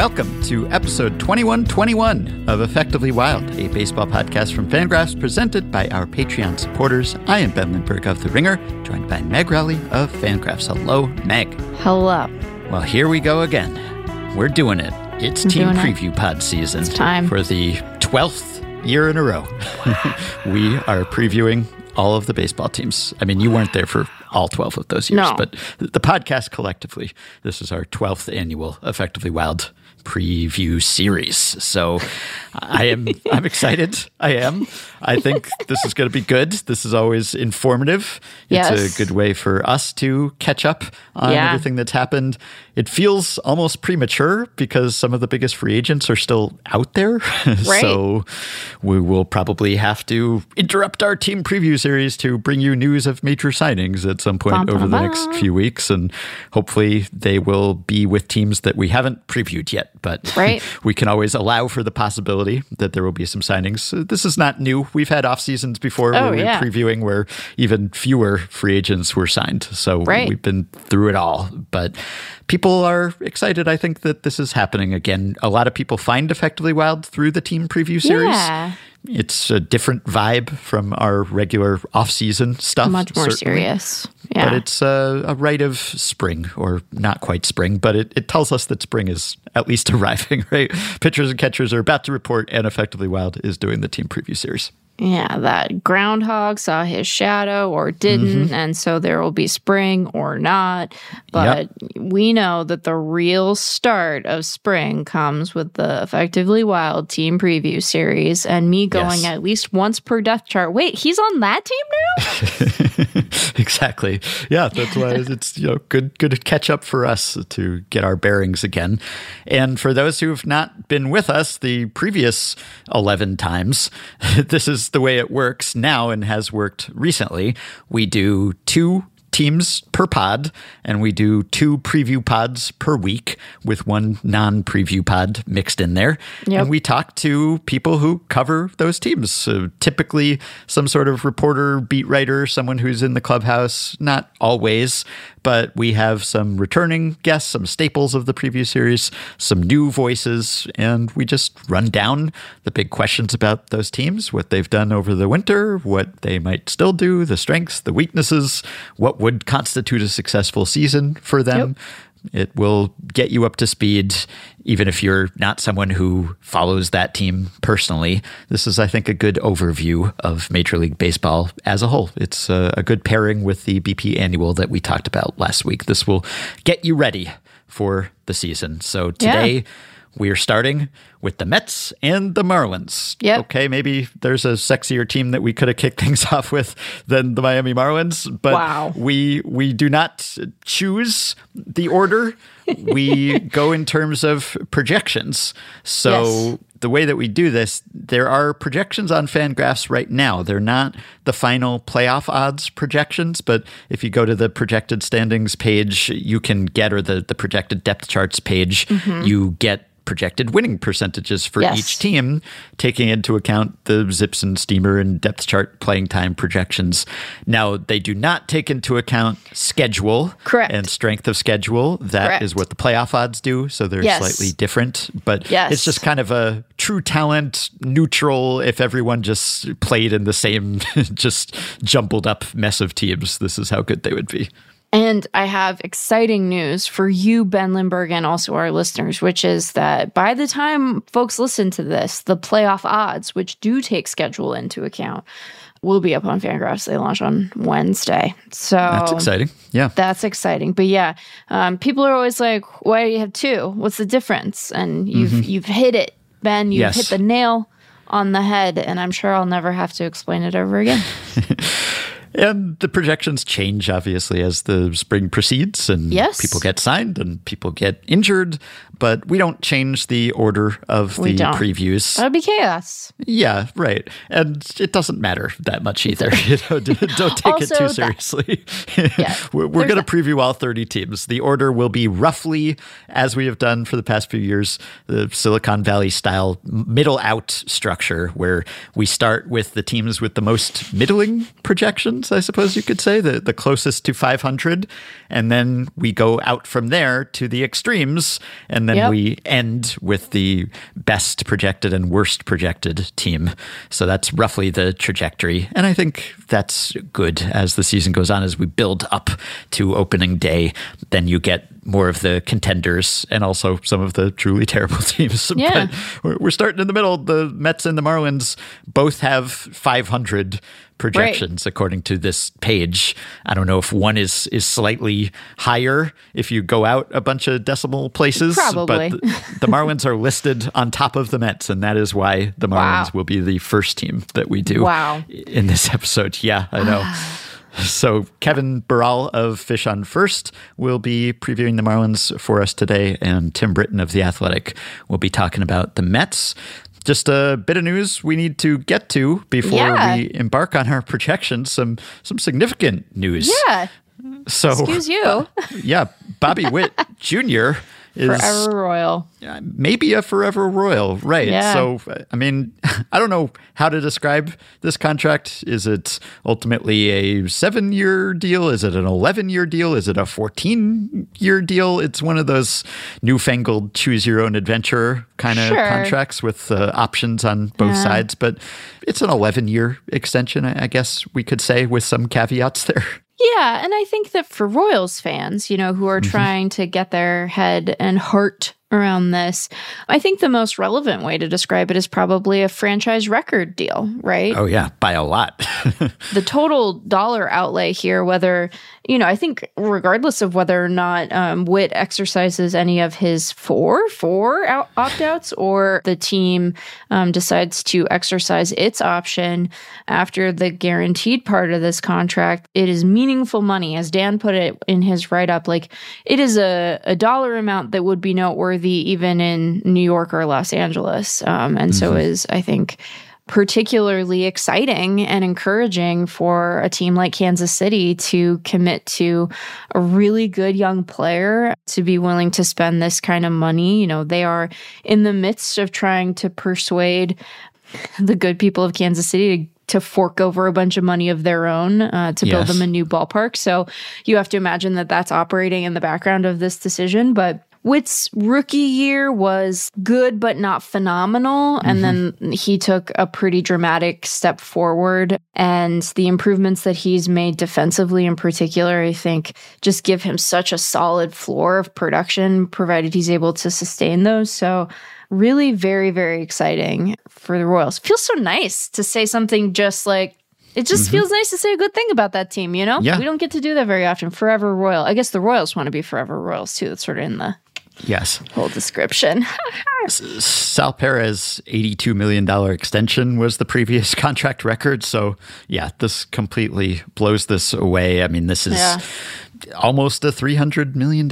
Welcome to episode 2121 of Effectively Wild, a baseball podcast from Fangraphs presented by our Patreon supporters. I am Ben Lindbergh of The Ringer, joined by Meg Rowley of Fangraphs. Hello, Meg. Hello. Well, here we go again. We're doing it. It's I'm Team doing it. Preview Pod season. It's time. For the 12th year in a row. we are previewing all of the baseball teams. I mean, you weren't there for all 12 of those years, No. but the podcast collectively, this is our 12th annual Effectively Wild preview series. So I am I'm excited. I am. I think this is going to be good. This is always informative. Yes. It's a good way for us to catch up on Yeah. everything that's happened. It feels almost premature because some of the biggest free agents are still out there. so we will probably have to interrupt our team preview series to bring you news of major signings at some point Bum, bum, over the bum. next few weeks. And hopefully they will be with teams that we haven't previewed yet. But Right. we can always allow for the possibility that there will be some signings. Uh, This is not new. We've had off seasons before Oh, where we yeah. were previewing where even fewer free agents were signed. So Right. we've been through it all. But people are excited. I think that this is happening again. A lot of people find Effectively Wild through the team preview series. Yeah. It's a different vibe from our regular off-season stuff. Much more certainly. serious. Yeah. But it's a, a rite of spring, or not quite spring, but it, it tells us that spring is at least arriving, right? Pitchers and catchers are about to report, and Effectively Wild is doing the team preview series. Yeah, that groundhog saw his shadow or didn't, Mm-hmm. and so there will be spring or not. But we know that the real start of spring comes with the Effectively Wild team preview series and me going Yes. at least once per depth chart. Wait, he's on that team now? exactly. Yeah, that's why it's you know good good catch up for us to get our bearings again. And for those who have not been with us the previous 11 times, this is the way it works now and has worked recently. We do two teams per pod, and we do two preview pods per week with one non preview pod mixed in there. Yep. And we talk to people who cover those teams. So typically, some sort of reporter, beat writer, someone who's in the clubhouse, not always, but we have some returning guests, some staples of the preview series, some new voices, and we just run down the big questions about those teams, what they've done over the winter, what they might still do, the strengths, the weaknesses, what would constitute a successful season for them. It will get you up to speed, even if you're not someone who follows that team personally. This is, I think, a good overview of Major League Baseball as a whole. It's a, a good pairing with the BP annual that we talked about last week. This will get you ready for the season. So today, we are starting with the Mets and the Marlins. Yep. Okay, maybe there's a sexier team that we could have kicked things off with than the Miami Marlins, but Wow. we we do not choose the order. we go in terms of projections. So Yes. the way that we do this, there are projections on Fangraphs right now. They're not the final playoff odds projections, but if you go to the projected standings page, you can get or the the projected depth charts page, mm-hmm. you get projected winning percentages for Yes. each team, taking into account the Zips and Steamer and depth chart playing time projections. Now, they do not take into account schedule Correct. and strength of schedule. That is Correct. what the playoff odds do. So they're Yes. slightly different, but Yes. it's just kind of a true talent neutral. If everyone just played in the same, just jumbled up mess of teams, this is how good they would be. And I have exciting news for you, Ben Lindbergh, and also our listeners, which is that by the time folks listen to this, the playoff odds, which do take schedule into account, will be up on Fangraphs. They launch on Wednesday. So That's exciting. Yeah. that's exciting. But yeah, um, people are always like, "Why do you have two? What's the difference?" And you've you've hit it, Ben. You've Yes. hit the nail on the head, and I'm sure I'll never have to explain it over again. And the projections change, obviously, as the spring proceeds and Yes. people get signed and people get injured. But we don't change the order of We the don't. previews. That'd be chaos. yeah, right. And it doesn't matter that much either. you know, don't take it Also too that- seriously. Yeah. we're going to preview all 30 teams. The order will be roughly as we have done for the past few years, the Silicon Valley style middle out structure where we start with the teams with the most middling projections projections, I suppose you could say, the, the closest to 500. And then we go out from there to the extremes. And then Yep. we end with the best projected and worst projected team. So that's roughly the trajectory. And I think that's good as the season goes on, as we build up to opening day. Then you get more of the contenders and also some of the truly terrible teams. Yeah. But we're, starting in the middle. The Mets and the Marlins both have 500 projections according to this page. I don't know if one is is slightly higher if you go out a bunch of decimal places. Probably. But the, the Marlins are listed on top of the Mets, and that is why the Marlins Wow. will be the first team that we do Wow. in this episode. Yeah, I know. Ah. So Kevin Barral of Fish on First will be previewing the Marlins for us today, and Tim Britton of The Athletic will be talking about the Mets. Just a bit of news we need to get to before Yeah. we embark on our projections. Some some significant news. Yeah. So Excuse you. yeah, Bobby Witt Jr. is Forever Royal. maybe a forever royal, right? Yeah. So, I mean, I don't know how to describe this contract. Is it ultimately a seven year deal? Is it an 11 year deal? Is it a 14 year deal? It's one of those newfangled choose your own adventure kind of Sure. contracts with uh, options on both Yeah. sides, but it's an 11 year extension, I guess we could say, with some caveats there. Yeah, and I think that for Royals fans, you know, who are mm-hmm. trying to get their head and heart around this, I think the most relevant way to describe it is probably a franchise record deal, right? Oh, yeah, by a lot. the total dollar outlay here, whether, you know, I think regardless of whether or not um, Witt exercises any of his four, four out- opt outs or the team um, decides to exercise its option after the guaranteed part of this contract, it is meaningful money. As Dan put it in his write up, like it is a, a dollar amount that would be noteworthy even in New York or Los Angeles. Um, and so is, I think, particularly exciting and encouraging for a team like Kansas City to commit to a really good young player to be willing to spend this kind of money. You know, they are in the midst of trying to persuade the good people of Kansas City to to fork over a bunch of money of their own uh, to build Yes. them a new ballpark. So you have to imagine that that's operating in the background of this decision. But Witt's rookie year was good, but not phenomenal. And mm-hmm. then he took a pretty dramatic step forward. And the improvements that he's made defensively, in particular, I think just give him such a solid floor of production, provided he's able to sustain those. So, really, very, very exciting for the Royals. Feels so nice to say something just like, it just mm-hmm. feels nice to say a good thing about that team, you know? Yeah. We don't get to do that very often. Forever Royal. I guess the Royals want to be Forever Royals too. That's sort of in the yes. whole description. Sal Perez $82 million extension was the previous contract record. So, yeah, this completely blows this away. I mean, this is Yeah. almost a $300 million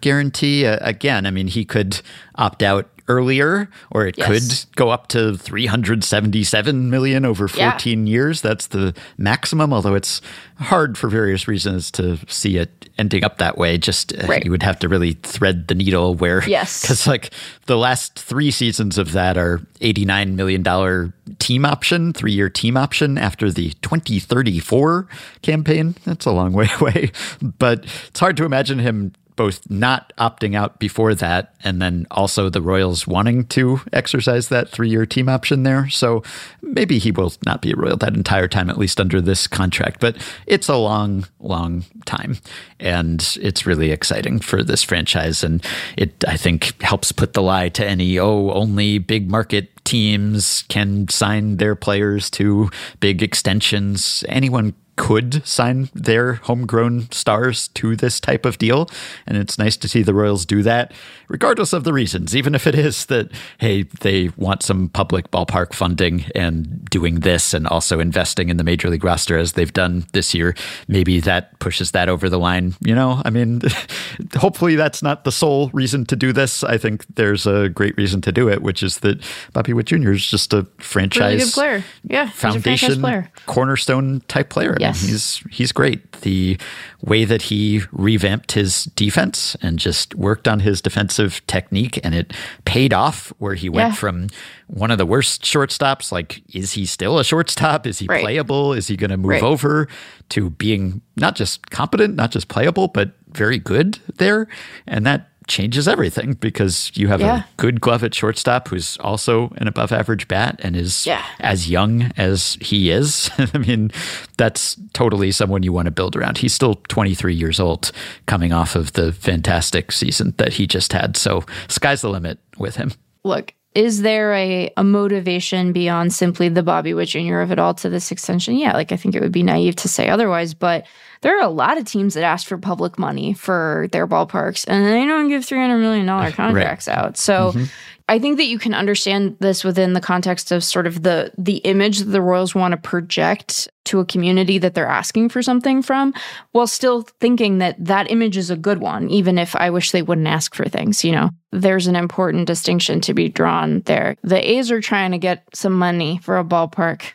guarantee. Uh, again, I mean, he could opt out earlier or it Yes. could go up to 377 million over Yeah. 14 years that's the maximum although it's hard for various reasons to see it ending up that way just uh, Right. you would have to really thread the needle where Yes. because like the last three seasons of that are $89 million team option, three year team option after the 2034 campaign. That's a long way away. But it's hard to imagine him both not opting out before that and then also the Royals wanting to exercise that three year team option there. So maybe he will not be a Royal that entire time, at least under this contract. But it's a long, long time. And it's really exciting for this franchise. And it, I think, helps put the lie to any, oh, only big market teams can sign their players to big extensions. Anyone could sign their homegrown stars to this type of deal. And it's nice to see the Royals do that, regardless of the reasons, even if it is that, hey, they want some public ballpark funding and doing this and also investing in the major league roster as they've done this year. Maybe that pushes that over the line. You know, I mean, hopefully that's not the sole reason to do this. I think there's a great reason to do it, which is that Bobby Witt Jr. is just a franchise Really player. Yeah. a franchise foundation player. cornerstone type player. I Yes. He's he's great. The way that he revamped his defense and just worked on his defensive technique and it paid off where he went Yeah. from one of the worst shortstops like is he still a shortstop? Is he Right. playable? Is he going to move Right. over to being not just competent, not just playable, but very good there? And that changes everything because you have Yeah. a good glove at shortstop who's also an above average bat and is Yeah. as young as he is. I mean, that's totally someone you want to build around. He's still 23 years old, coming off of the fantastic season that he just had. So, sky's the limit with him. look, is there a, a motivation beyond simply the Bobby Witt Jr. of it all to this extension? Yeah, like I think it would be naive to say otherwise, but there are a lot of teams that ask for public money for their ballparks and they don't give $300 million contracts out. So mm-hmm. I think that you can understand this within the context of sort of the the image that the Royals want to project to a community that they're asking for something from, while still thinking that that image is a good one, even if I wish they wouldn't ask for things. You know, there's an important distinction to be drawn there. The A's are trying to get some money for a ballpark.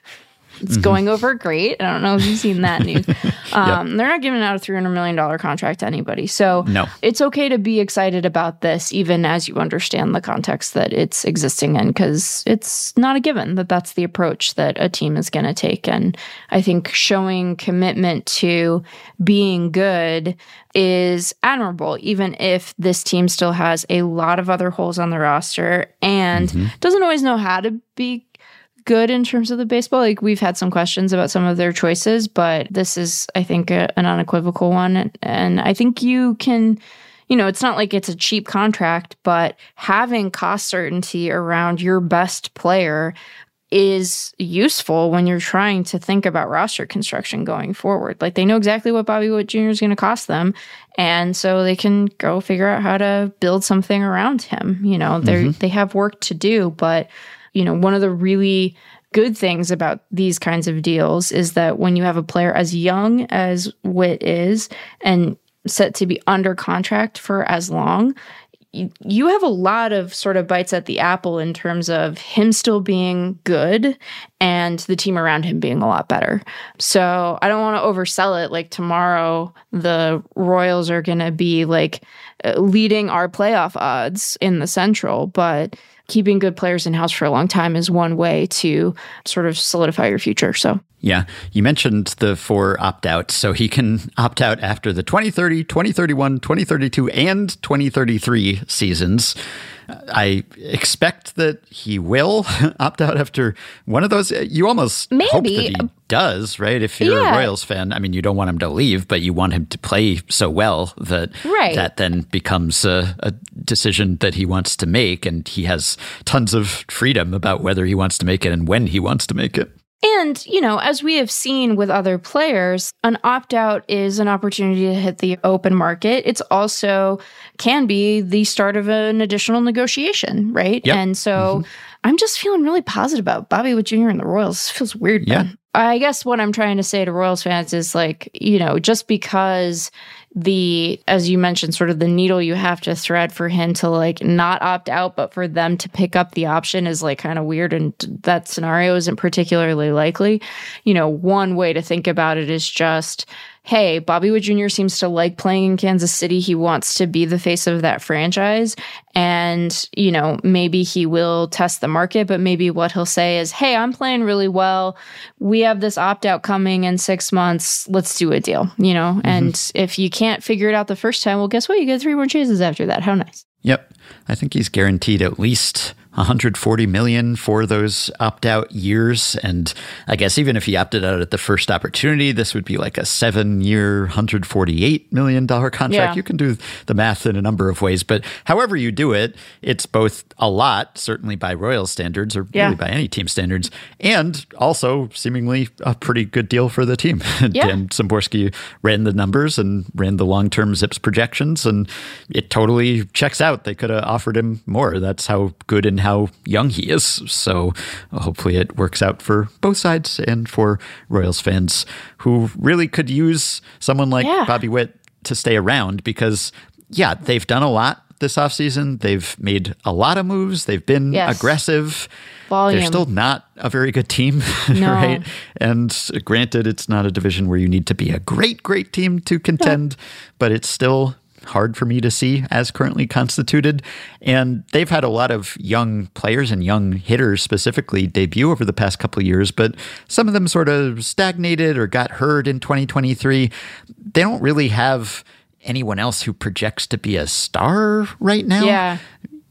It's going over great. I don't know if you've seen that news. Um, They're not giving out a $300 million contract to anybody. So No. it's okay to be excited about this, even as you understand the context that it's existing in, because it's not a given that that's the approach that a team is going to take. And I think showing commitment to being good is admirable, even if this team still has a lot of other holes on the roster and doesn't always know how to be good in terms of the baseball. Like we've had some questions about some of their choices, but this is, I think, a, an unequivocal one. And, and I think you can, you know, it's not like it's a cheap contract, but having cost certainty around your best player is useful when you're trying to think about roster construction going forward. Like they know exactly what Bobby Witt Jr. is going to cost them, and so they can go figure out how to build something around him. You know, they mm-hmm. they have work to do, but you know, one of the really good things about these kinds of deals is that when you have a player as young as Witt is and set to be under contract for as long, you, have a lot of sort of bites at the apple in terms of him still being good and the team around him being a lot better. So I don't want to oversell it. Like tomorrow, the Royals are going to be like uh, leading our playoff odds in the Central, but keeping good players in house for a long time is one way to sort of solidify your future. So Yeah. You mentioned the four opt outs. So he can opt out after the 2030, 2031, 2032, and 2033 seasons. I expect that he will opt out after one of those. You almost hope that Maybe. he does, right? If you're Yeah. a Royals fan, I mean, you don't want him to leave, but you want him to play so well that Right. that then becomes a, a decision that he wants to make, and he has tons of freedom about whether he wants to make it and when he wants to make it. And, you know, as we have seen with other players, an opt out is an opportunity to hit the open market. It's also can be the start of an additional negotiation, right? Yep. And so mm-hmm. I'm just feeling really positive about Bobby Witt Jr. and the Royals. It feels weird. Yeah. man. I guess what I'm trying to say to Royals fans is like, you know, just because the as you mentioned sort of the needle you have to thread for him to like not opt out but for them to pick up the option is like kind of weird and that scenario isn't particularly likely. You know one way to think about it is just hey, Bobby Witt Jr. seems to like playing in Kansas City. He wants to be the face of that franchise. And, you know, maybe he will test the market, but maybe what he'll say is, hey, I'm playing really well. We have this opt out coming in six months. Let's do a deal, you know? Mm-hmm. And if you can't figure it out the first time, well, guess what? You get three more chances after that. How nice. Yep. I think he's guaranteed at least 140 million for those opt-out years and I guess even if he opted out at the first opportunity this would be like a 7-year 148 million dollar contract. Yeah. You can do the math in a number of ways, but however you do it, it's both a lot certainly by Royal standards or Yeah. really by any team standards and also seemingly a pretty good deal for the team. Yeah. Dan Szymborski ran the numbers and ran the long-term zips projections and it totally checks out. They could have offered him more. That's how good and how young he is. So hopefully it works out for both sides and for Royals fans who really could use someone like Yeah. Bobby Witt to stay around because yeah, they've done a lot this offseason. They've made a lot of moves. They've been Yes. aggressive. Volume. They're still not a very good team, No. right? And granted, it's not a division where you need to be a great, great team to contend, but it's still hard for me to see as currently constituted. And they've had a lot of young players and young hitters specifically debut over the past couple of years, but some of them sort of stagnated or got hurt in 2023. They don't really have anyone else who projects to be a star right now Yeah.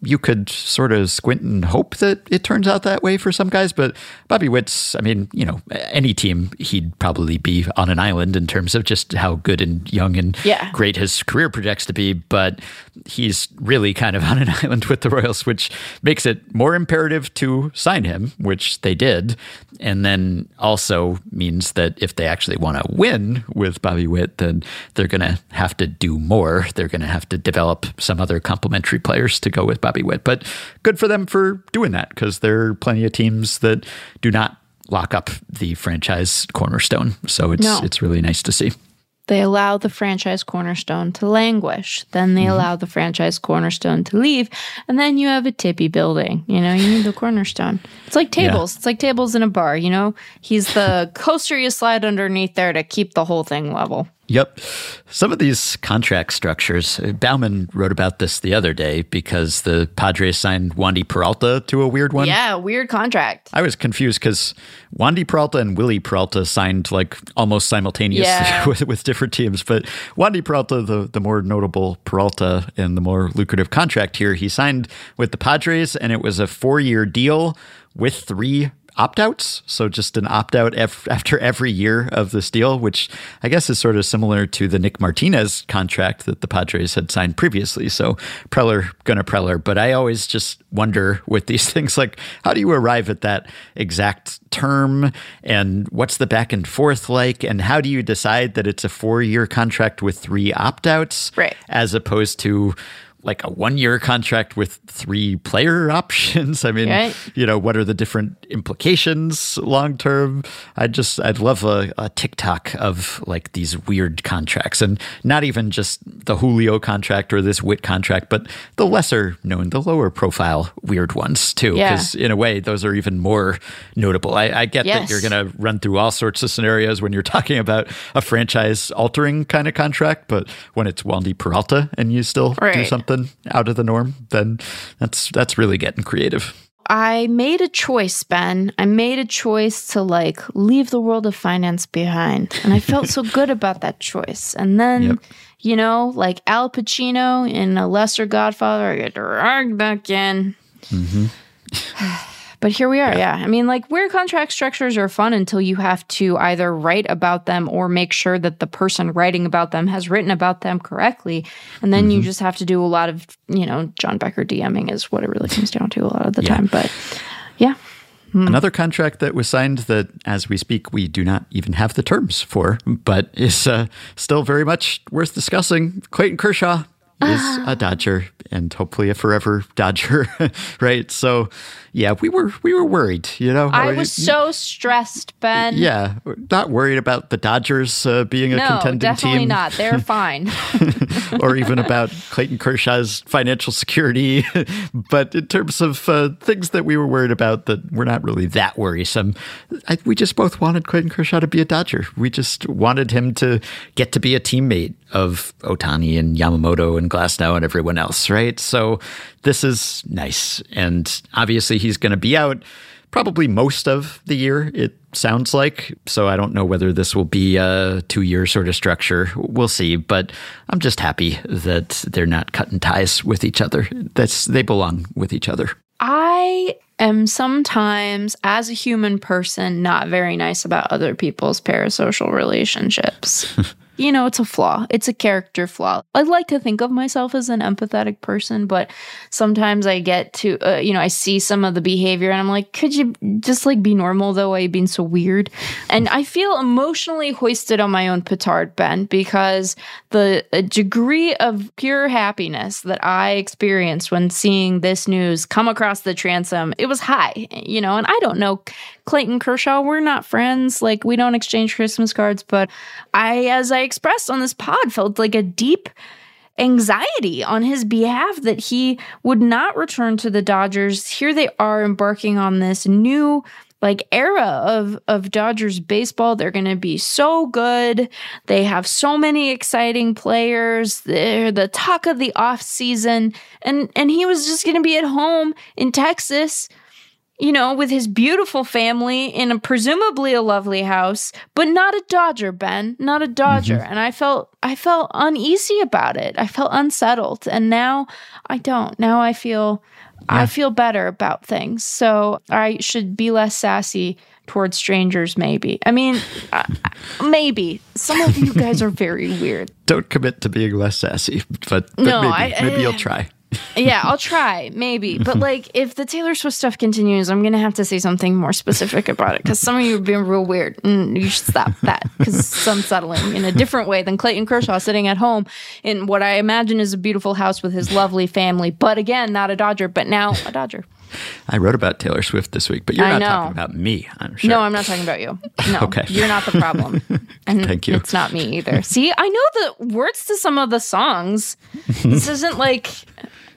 You could sort of squint and hope that it turns out that way for some guys. But Bobby Witt's, I mean, you know, any team, he'd probably be on an island in terms of just how good and young and Yeah. great his career projects to be. But he's really kind of on an island with the Royals, which makes it more imperative to sign him, which they did. And then also means that if they actually want to win with Bobby Witt, then they're going to have to do more. They're going to have to develop some other complementary players to go with Bobby Witt. But good for them for doing that because there are plenty of teams that do not lock up the franchise cornerstone. So it's No. it's really nice to see. They allow the franchise cornerstone to languish. Then they mm-hmm. allow the franchise cornerstone to leave. And then you have a tippy building. You know, you need the cornerstone. It's like tables. It's like tables in a bar, you know? He's the coaster you slide underneath there to keep the whole thing level. Yep. Some of these contract structures, uh, Baumann wrote about this the other day because the Padres signed Wandy Peralta to a weird one. Yeah, weird contract. I was confused because Wandy Peralta and Wily Peralta signed like almost simultaneously Yeah. with, with different teams. But Wandy Peralta, the, the more notable Peralta and the more lucrative contract here, he signed with the Padres and it was a four year deal with three opt outs. So just an opt out after every year of this deal, which I guess is sort of similar to the Nick Martinez contract that the Padres had signed previously. So Preller gonna Preller. But I always just wonder with these things like how do you arrive at that exact term and what's the back and forth like and how do you decide that it's a four year contract with three opt outs Right. as opposed to like a one year contract with three player options. I mean, Right. you know, what are the different implications long term? I just, I'd love a, a TikTok of like these weird contracts and not even just the Julio contract or this Witt contract, but the lesser known, the lower profile weird ones too. Yeah. Because in a way, those are even more notable. I, I get that you're going to run through all sorts of scenarios when you're talking about a franchise altering kind of contract, but when it's Wandy Peralta and you still do Right. Something out of the norm, then that's that's really getting creative. I made a choice, Ben. I made a choice to like leave the world of finance behind. And I felt so good about that choice. And then, Yep. you know, like Al Pacino in A Lesser Godfather, I get dragged back in. Mm-hmm. But here we are. Yeah. I mean, like weird contract structures are fun until you have to either write about them or make sure that the person writing about them has written about them correctly. And then you just have to do a lot of, you know, John Becker DMing is what it really comes down to a lot of the time. But yeah. Another contract that was signed that, as we speak, we do not even have the terms for, but is uh, still very much worth discussing. Clayton Kershaw is a Dodger and hopefully a forever Dodger, right? So, yeah, we were we were worried, you know. I was so stressed, Ben. yeah, not worried about the Dodgers uh, being a contending definitely team. Definitely not. They're fine. or even about Clayton Kershaw's financial security. but in terms of uh, things that we were worried about that were not really that worrisome, I, we just both wanted Clayton Kershaw to be a Dodger. We just wanted him to get to be a teammate of Ohtani and Yamamoto and Glasnow and everyone else, right? So this is nice. And obviously he's going to be out probably most of the year, it sounds like. So I don't know whether this will be a two year sort of structure. We'll see. But I'm just happy that they're not cutting ties with each other. That's they belong with each other. I am sometimes, as a human person, not very nice about other people's parasocial relationships. you know, it's a flaw. It's a character flaw. I'd like to think of myself as an empathetic person, but sometimes I get to, uh, you know, I see some of the behavior and I'm like, could you just like be normal though? You being so weird? And I feel emotionally hoisted on my own petard, Ben, because the uh, degree of pure happiness that I experienced when seeing this news come across the transom, it was high, you know, and I don't know Clayton Kershaw, we're not friends. Like, we don't exchange Christmas cards, but I, as I expressed on this pod, felt like a deep anxiety on his behalf that he would not return to the Dodgers. Here they are embarking on this new like era of of Dodgers baseball. They're going to be so good. They have so many exciting players. They're the talk of the off season, and and he was just going to be at home in Texas. You know, with his beautiful family in a presumably a lovely house, but not a Dodger, Ben, not a Dodger. Mm-hmm. And I felt I felt uneasy about it. I felt unsettled. And now I don't. Now I feel yeah. I feel better about things. So I should be less sassy towards strangers, maybe. I mean, uh, maybe. Some of you guys are very weird. Don't commit to being less sassy, but, but no, maybe, I, maybe you'll try yeah, I'll try, maybe. But like, if the Taylor Swift stuff continues, I'm gonna have to say something more specific about it because some of you are being real weird, and you should stop that because it's unsettling in a different way than Clayton Kershaw sitting at home in what I imagine is a beautiful house with his lovely family. But again, not a Dodger, but now a Dodger. I wrote about Taylor Swift this week, but you're not talking about me, I'm sure. No, I'm not talking about you. No, okay. you're not the problem. And Thank you. It's not me either. See, I know the words to some of the songs. this isn't like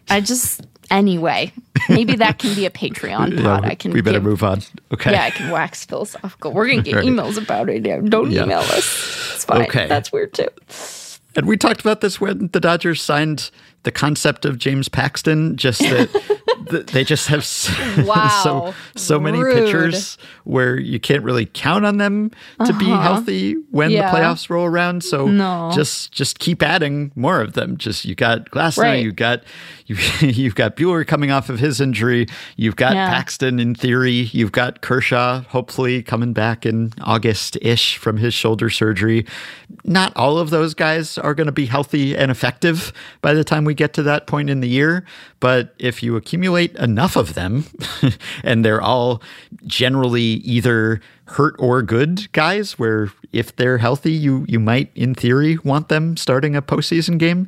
I just anyway. Maybe that can be a Patreon pod. Yeah, I can. We better give, move on. Okay. Yeah, I can wax philosophical. We're gonna get right. emails about it. Don't yeah. email us. It's fine. Okay. That's weird too. And we talked about this when the Dodgers signed the concept of James Paxton, just that they just have so wow. so, so many pitchers where you can't really count on them to uh-huh. be healthy when yeah. the playoffs roll around. So no. just just keep adding more of them. Just you got Glasnow, right. you got you you've got Buehler coming off of his injury, you've got yeah. Paxton in theory, you've got Kershaw hopefully coming back in August ish from his shoulder surgery. Not all of those guys are going to be healthy and effective by the time we get to that point in the year. But if you accumulate enough of them, and they're all generally either hurt or good guys, where if they're healthy, you you might, in theory, want them starting a postseason game.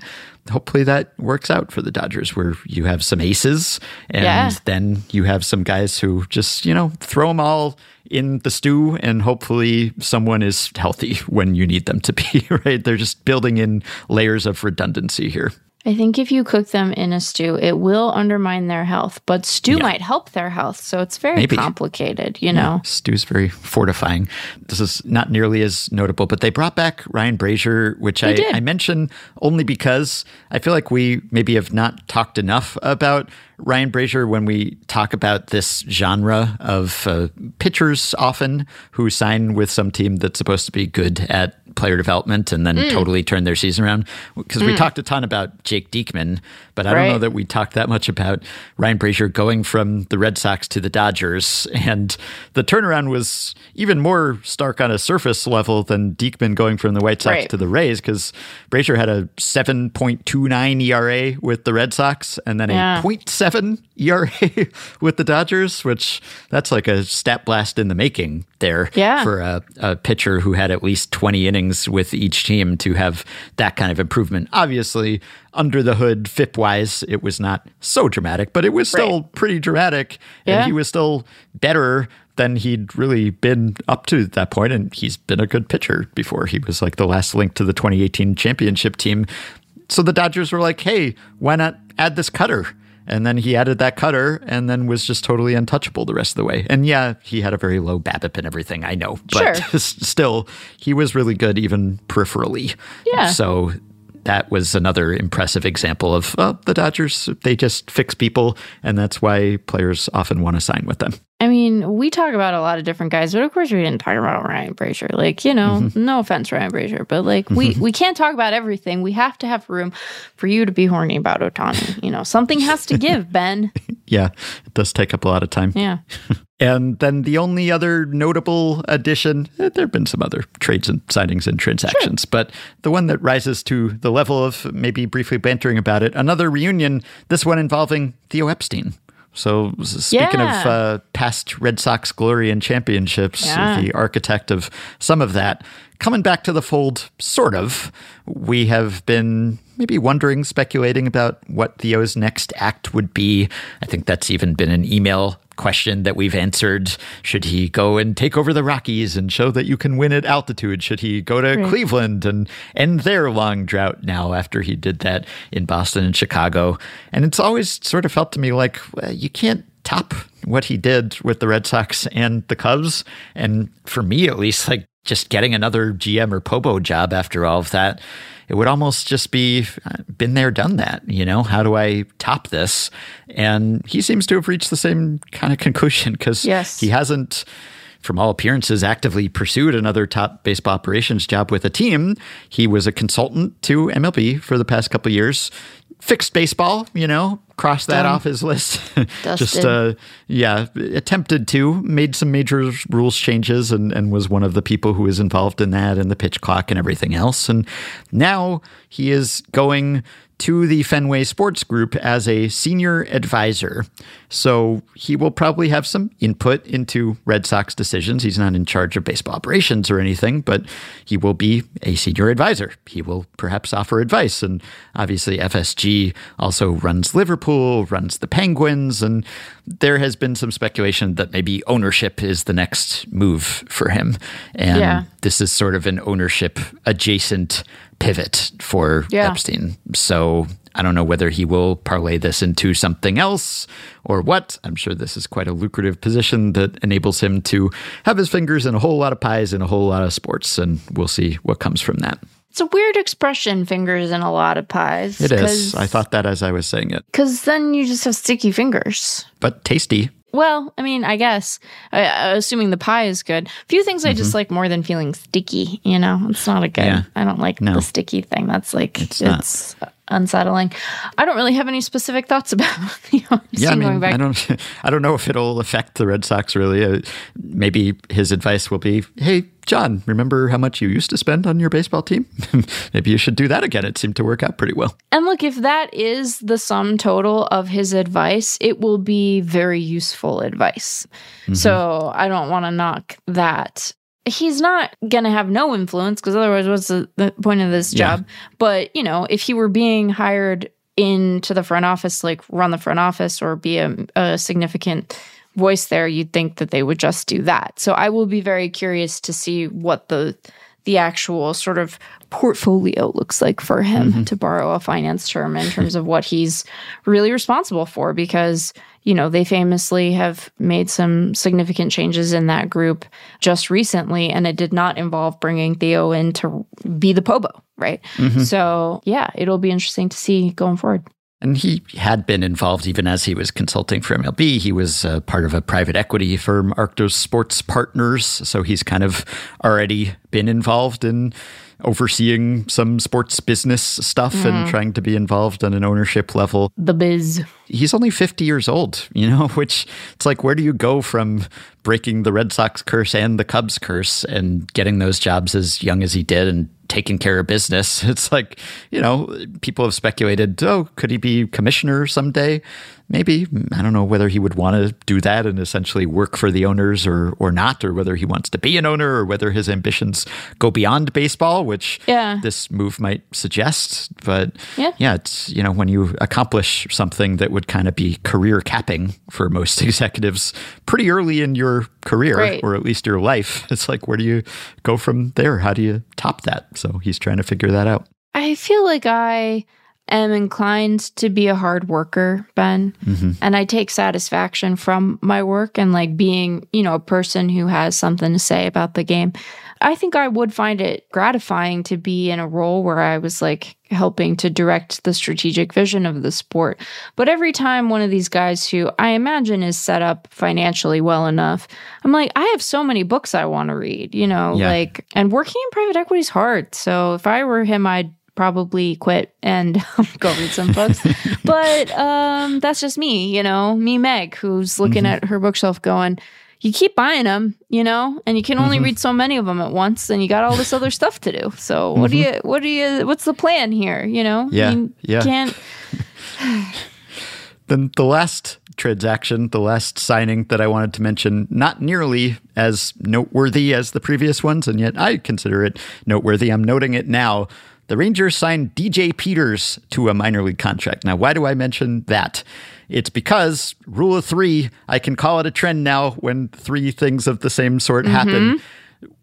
Hopefully that works out for the Dodgers, where you have some aces, and yeah. then you have some guys who just you know throw them all in the stew and hopefully someone is healthy when you need them to be right they're just building in layers of redundancy here I think if you cook them in a stew, it will undermine their health, but stew yeah. might help their health. So it's very Maybe. complicated, you know? Yeah, stew's very fortifying. This is not nearly as notable, but they brought back Ryan Brasier, which I, I mention only because I feel like we maybe have not talked enough about Ryan Brasier, when we talk about this genre of uh, pitchers often who sign with some team that's supposed to be good at player development and then mm. totally turn their season around. Because mm. we talked a ton about Jake Diekman, but I right. don't know that we talked that much about Ryan Brasier going from the Red Sox to the Dodgers. And the turnaround was even more stark on a surface level than Diekman going from the White Sox right. to the Rays because Brasier had a 7.29 ERA with the Red Sox and then yeah. a 0.7 ERA with the Dodgers, which that's like a stat blast in the making there yeah. for a, a pitcher who had at least 20 innings with each team to have that kind of improvement. Obviously, under the hood, FIP wise, it was not so dramatic, but it was still right. pretty dramatic. Yeah. And he was still better than he'd really been up to that point, And he's been a good pitcher before. He was like the last link to the 2018 championship team. So the Dodgers were like, hey, why not add this cutter? And then he added that cutter and then was just totally untouchable the rest of the way. And yeah, he had a very low BABIP and everything, I know. But sure. still, he was really good even peripherally. Yeah. So that was another impressive example of uh, the Dodgers. They just fix people, and that's why players often want to sign with them. I mean, we talk about a lot of different guys, but of course we didn't talk about Ryan Brasier. Like, you know, mm-hmm. no offense, Ryan Brasier, but like we mm-hmm. we can't talk about everything. We have to have room for you to be horny about Ohtani. You know, something has to give, Ben. yeah, it does take up a lot of time. Yeah. and then the only other notable addition, eh, there have been some other trades and signings and transactions, sure. but the one that rises to the level of maybe briefly bantering about it, another reunion, this one involving Theo Epstein. So, speaking yeah. of uh, past Red Sox glory and championships, yeah. the architect of some of that, coming back to the fold, sort of, we have been maybe wondering, speculating about what Theo's next act would be. I think that's even been an email question that we've answered. Should he go and take over the Rockies and show that you can win at altitude? Should he go to right. Cleveland and end their long drought now after he did that in Boston and Chicago? And it's always sort of felt to me like well, you can't top what he did with the Red Sox and the Cubs. And for me, at least, like just getting another GM or Pobo job after all of that, it would almost just be been there, done that. You know, how do I top this? And he seems to have reached the same kind of conclusion because yes. he hasn't from all appearances, actively pursued another top baseball operations job with a team. He was a consultant to MLB for the past couple years fixed baseball, you know, crossed that Done. off his list. Just uh yeah, attempted to, made some major rules changes and and was one of the people who was involved in that and the pitch clock and everything else. And now he is going to the Fenway Sports Group as a senior advisor. So he will probably have some input into Red Sox decisions. He's not in charge of baseball operations or anything, but he will be a senior advisor. He will perhaps offer advice. And obviously, FSG also runs Liverpool, runs the Penguins, and there has been some speculation that maybe ownership is the next move for him. And yeah. this is sort of an ownership adjacent pivot for yeah. Epstein. So I don't know whether he will parlay this into something else or what. I'm sure this is quite a lucrative position that enables him to have his fingers in a whole lot of pies and a whole lot of sports, and we'll see what comes from that. It's a weird expression, fingers in a lot of pies. It is. I thought that as I was saying it. Because then you just have sticky fingers. But tasty. Well, I mean, I guess, uh, assuming the pie is good. A few things mm-hmm. I just like more than feeling sticky, you know? It's not a good, yeah. I don't like no. the sticky thing. That's like, it's, it's unsettling. I don't really have any specific thoughts about. Know, yeah, I mean, I don't, I don't know if it'll affect the Red Sox really. Uh, maybe his advice will be, "Hey, John, remember how much you used to spend on your baseball team? maybe you should do that again. It seemed to work out pretty well." And look, if that is the sum total of his advice, it will be very useful advice. Mm-hmm. So I don't want to knock that he's not going to have no influence because otherwise what's the, the, point of this job yeah. but you know if he were being hired into the front office like run the front office or be a, a significant voice there you'd think that they would just do that so i will be very curious to see what the the actual sort of portfolio looks like for him mm-hmm. to borrow a finance term in terms of what he's really responsible for because you know, they famously have made some significant changes in that group just recently, and it did not involve bringing Theo in to be the Pobo, right? Mm-hmm. So, yeah, it'll be interesting to see going forward. And he had been involved even as he was consulting for MLB. He was uh, part of a private equity firm, Arctos Sports Partners. So he's kind of already been involved in overseeing some sports business stuff mm. and mm-hmm. trying to be involved on an ownership level. The biz. He's only 50 years old, you know, which it's like, where do you go from breaking the Red Sox curse and the Cubs curse and getting those jobs as young as he did and taking care of business? It's like, you know, people have speculated, oh, could he be commissioner someday? Maybe I don't know whether he would want to do that and essentially work for the owners or or not, or whether he wants to be an owner, or whether his ambitions go beyond baseball, which yeah. this move might suggest. But yeah. yeah, it's you know when you accomplish something that would kind of be career capping for most executives pretty early in your career right. or at least your life, it's like where do you go from there? How do you top that? So he's trying to figure that out. I feel like I am inclined to be a hard worker, Ben. Mm-hmm. And I take satisfaction from my work and like being, you know, a person who has something to say about the game. I think I would find it gratifying to be in a role where I was like helping to direct the strategic vision of the sport. But every time one of these guys who I imagine is set up financially well enough, I'm like, I have so many books I want to read, you know, yeah. like, and working in private equity is hard. So if I were him, I'd probably quit and go read some books. but um, that's just me, you know, me, Meg, who's looking mm-hmm. at her bookshelf going, you keep buying them, you know, and you can only mm-hmm. read so many of them at once, and you got all this other stuff to do. So what mm-hmm. do you, what do you, what's the plan here? You know, yeah, I mean, yeah. can't. then the last transaction, the last signing that I wanted to mention, not nearly as noteworthy as the previous ones, and yet I consider it noteworthy. I'm noting it now the Rangers signed DJ Peters to a minor league contract. Now, why do I mention that? it's because rule of three, I can call it a trend now when three things of the same sort mm-hmm. happen.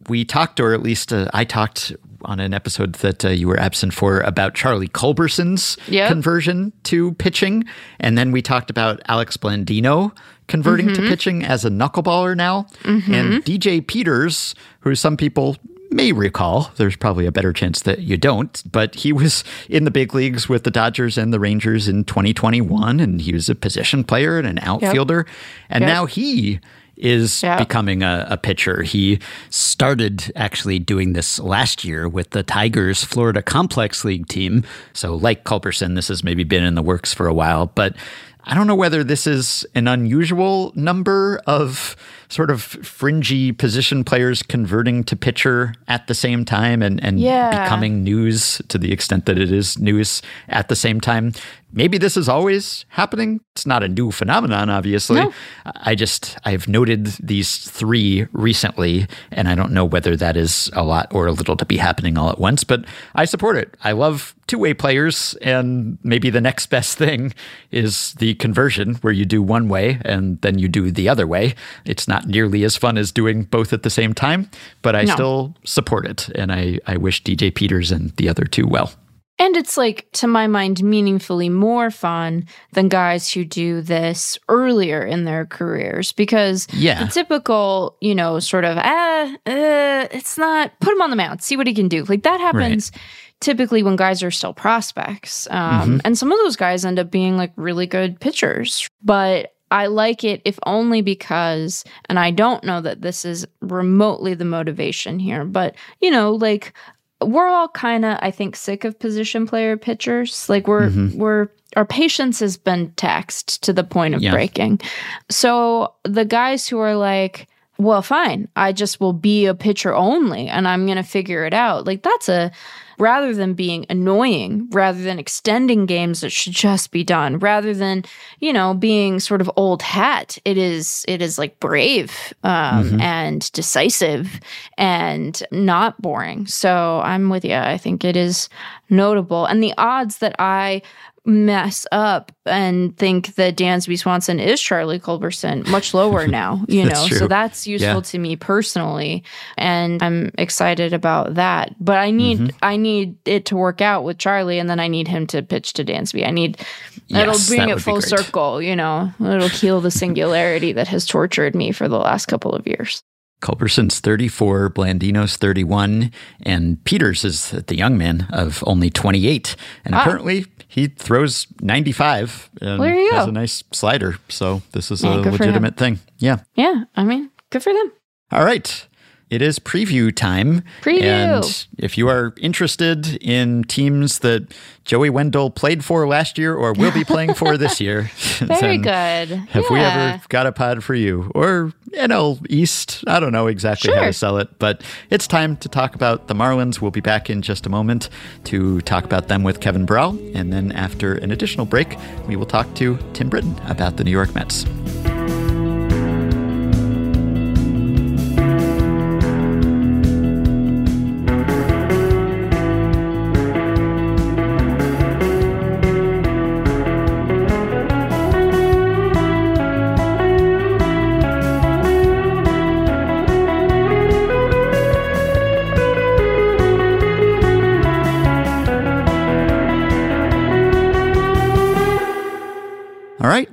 We talked, or at least uh, I talked on an episode that uh, you were absent for about Charlie Culberson's yep. conversion to pitching. And then we talked about Alex Blandino converting mm-hmm. to pitching as a knuckleballer now. Mm-hmm. And DJ Peters, who some people may recall, there's probably a better chance that you don't, but he was in the big leagues with the Dodgers and the Rangers in 2021, and he was a position player and an outfielder. Yep. And yep. now he is yep. becoming a, a, pitcher. He started actually doing this last year with the Tigers Florida Complex League team. So, like Culberson, this has maybe been in the works for a while, but I don't know whether this is an unusual number of sort of fringy position players converting to pitcher at the same time and, and yeah. becoming news to the extent that it is news at the same time. Maybe this is always happening. It's not a new phenomenon, obviously. No. I just, I've noted these three recently, and I don't know whether that is a lot or a little to be happening all at once, but I support it. I love two way players, and maybe the next best thing is the conversion where you do one way and then you do the other way. It's not nearly as fun as doing both at the same time, but I no. still support it. And I, I wish DJ Peters and the other two well. And it's like, to my mind, meaningfully more fun than guys who do this earlier in their careers because yeah. the typical, you know, sort of, ah, uh, it's not, put him on the mound, see what he can do. Like that happens right. typically when guys are still prospects. Um, mm-hmm. And some of those guys end up being like really good pitchers. But I like it if only because, and I don't know that this is remotely the motivation here, but you know, like we're all kind of, I think, sick of position player pitchers. Like we're, mm-hmm. we're, our patience has been taxed to the point of yeah. breaking. So the guys who are like, well, fine, I just will be a pitcher only and I'm going to figure it out. Like that's a, rather than being annoying, rather than extending games that should just be done, rather than, you know, being sort of old hat. It is, it is like brave um, mm-hmm. and decisive and not boring. So I'm with you. I think it is notable. And the odds that I mess up and think that Dansby Swanson is Charlie Culberson much lower now, you know. so that's useful yeah. to me personally and I'm excited about that. But I need mm-hmm. I need it to work out with Charlie and then I need him to pitch to Dansby. I need yes, it'll bring it full circle, you know. It'll heal the singularity that has tortured me for the last couple of years. Culberson's 34, Blandino's 31, and Peters is the young man of only 28. And wow. apparently he throws 95 and well, has go. a nice slider. So this is yeah, a legitimate thing. Yeah. Yeah. I mean, good for them. All right it is preview time. Preview. And if you are interested in teams that Joey Wendle played for last year or will be playing for this year, very good. Have yeah. we ever got a pod for you or NL East? I don't know exactly sure. how to sell it, but it's time to talk about the Marlins. We'll be back in just a moment to talk about them with Kevin Barral. And then after an additional break, we will talk to Tim Britton about the New York Mets.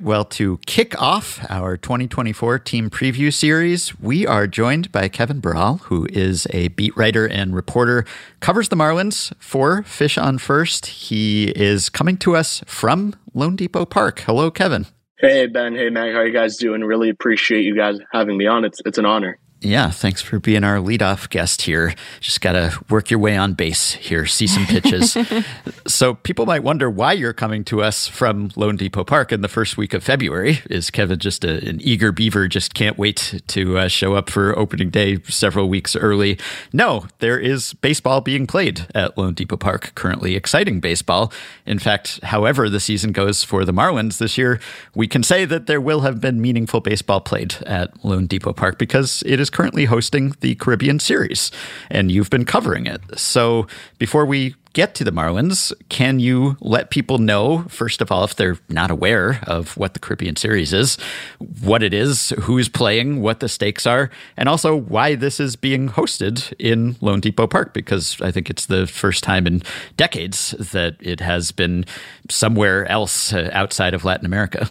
Well, to kick off our 2024 team preview series, we are joined by Kevin Barral, who is a beat writer and reporter, covers the Marlins for Fish on First. He is coming to us from loanDepot Park. Hello, Kevin. Hey, Ben. Hey, Meg. How are you guys doing? Really appreciate you guys having me on. It's, it's an honor. Yeah, thanks for being our leadoff guest here. Just got to work your way on base here, see some pitches. so people might wonder why you're coming to us from loanDepot Park in the first week of February. Is Kevin just a, an eager beaver, just can't wait to uh, show up for opening day several weeks early? No, there is baseball being played at loanDepot Park currently, exciting baseball. In fact, however the season goes for the Marlins this year, we can say that there will have been meaningful baseball played at loanDepot Park because it is is currently hosting the Caribbean Series, and you've been covering it. So before we get to the Marlins, can you let people know, first of all, if they're not aware of what the Caribbean Series is, what it is, who's playing, what the stakes are, and also why this is being hosted in loanDepot Park? Because I think it's the first time in decades that it has been somewhere else uh, outside of Latin America.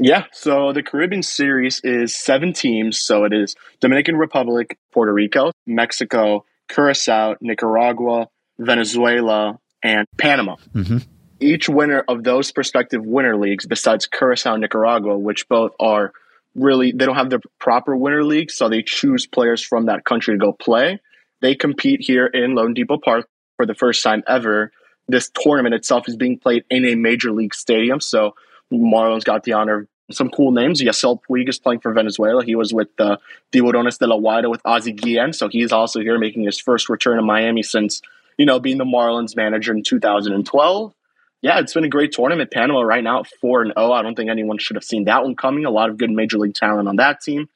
Yeah, so the Caribbean series is seven teams. So it is Dominican Republic, Puerto Rico, Mexico, Curacao, Nicaragua, Venezuela, and Panama. Mm-hmm. Each winner of those prospective winter leagues, besides Curacao and Nicaragua, which both are really, they don't have the proper winter leagues, so they choose players from that country to go play. They compete here in loanDepot Park for the first time ever. This tournament itself is being played in a major league stadium, so Marlins got the honor of some cool names. Yasiel Puig is playing for Venezuela. He was with uh, the Tiburones de la Guaira with Ozzie Guillen, so he's also here making his first return to Miami since you know, being the Marlins manager in 2012. Yeah, it's been a great tournament. Panama right now 4 and 0. I don't think anyone should have seen that one coming. A lot of good major league talent on that team.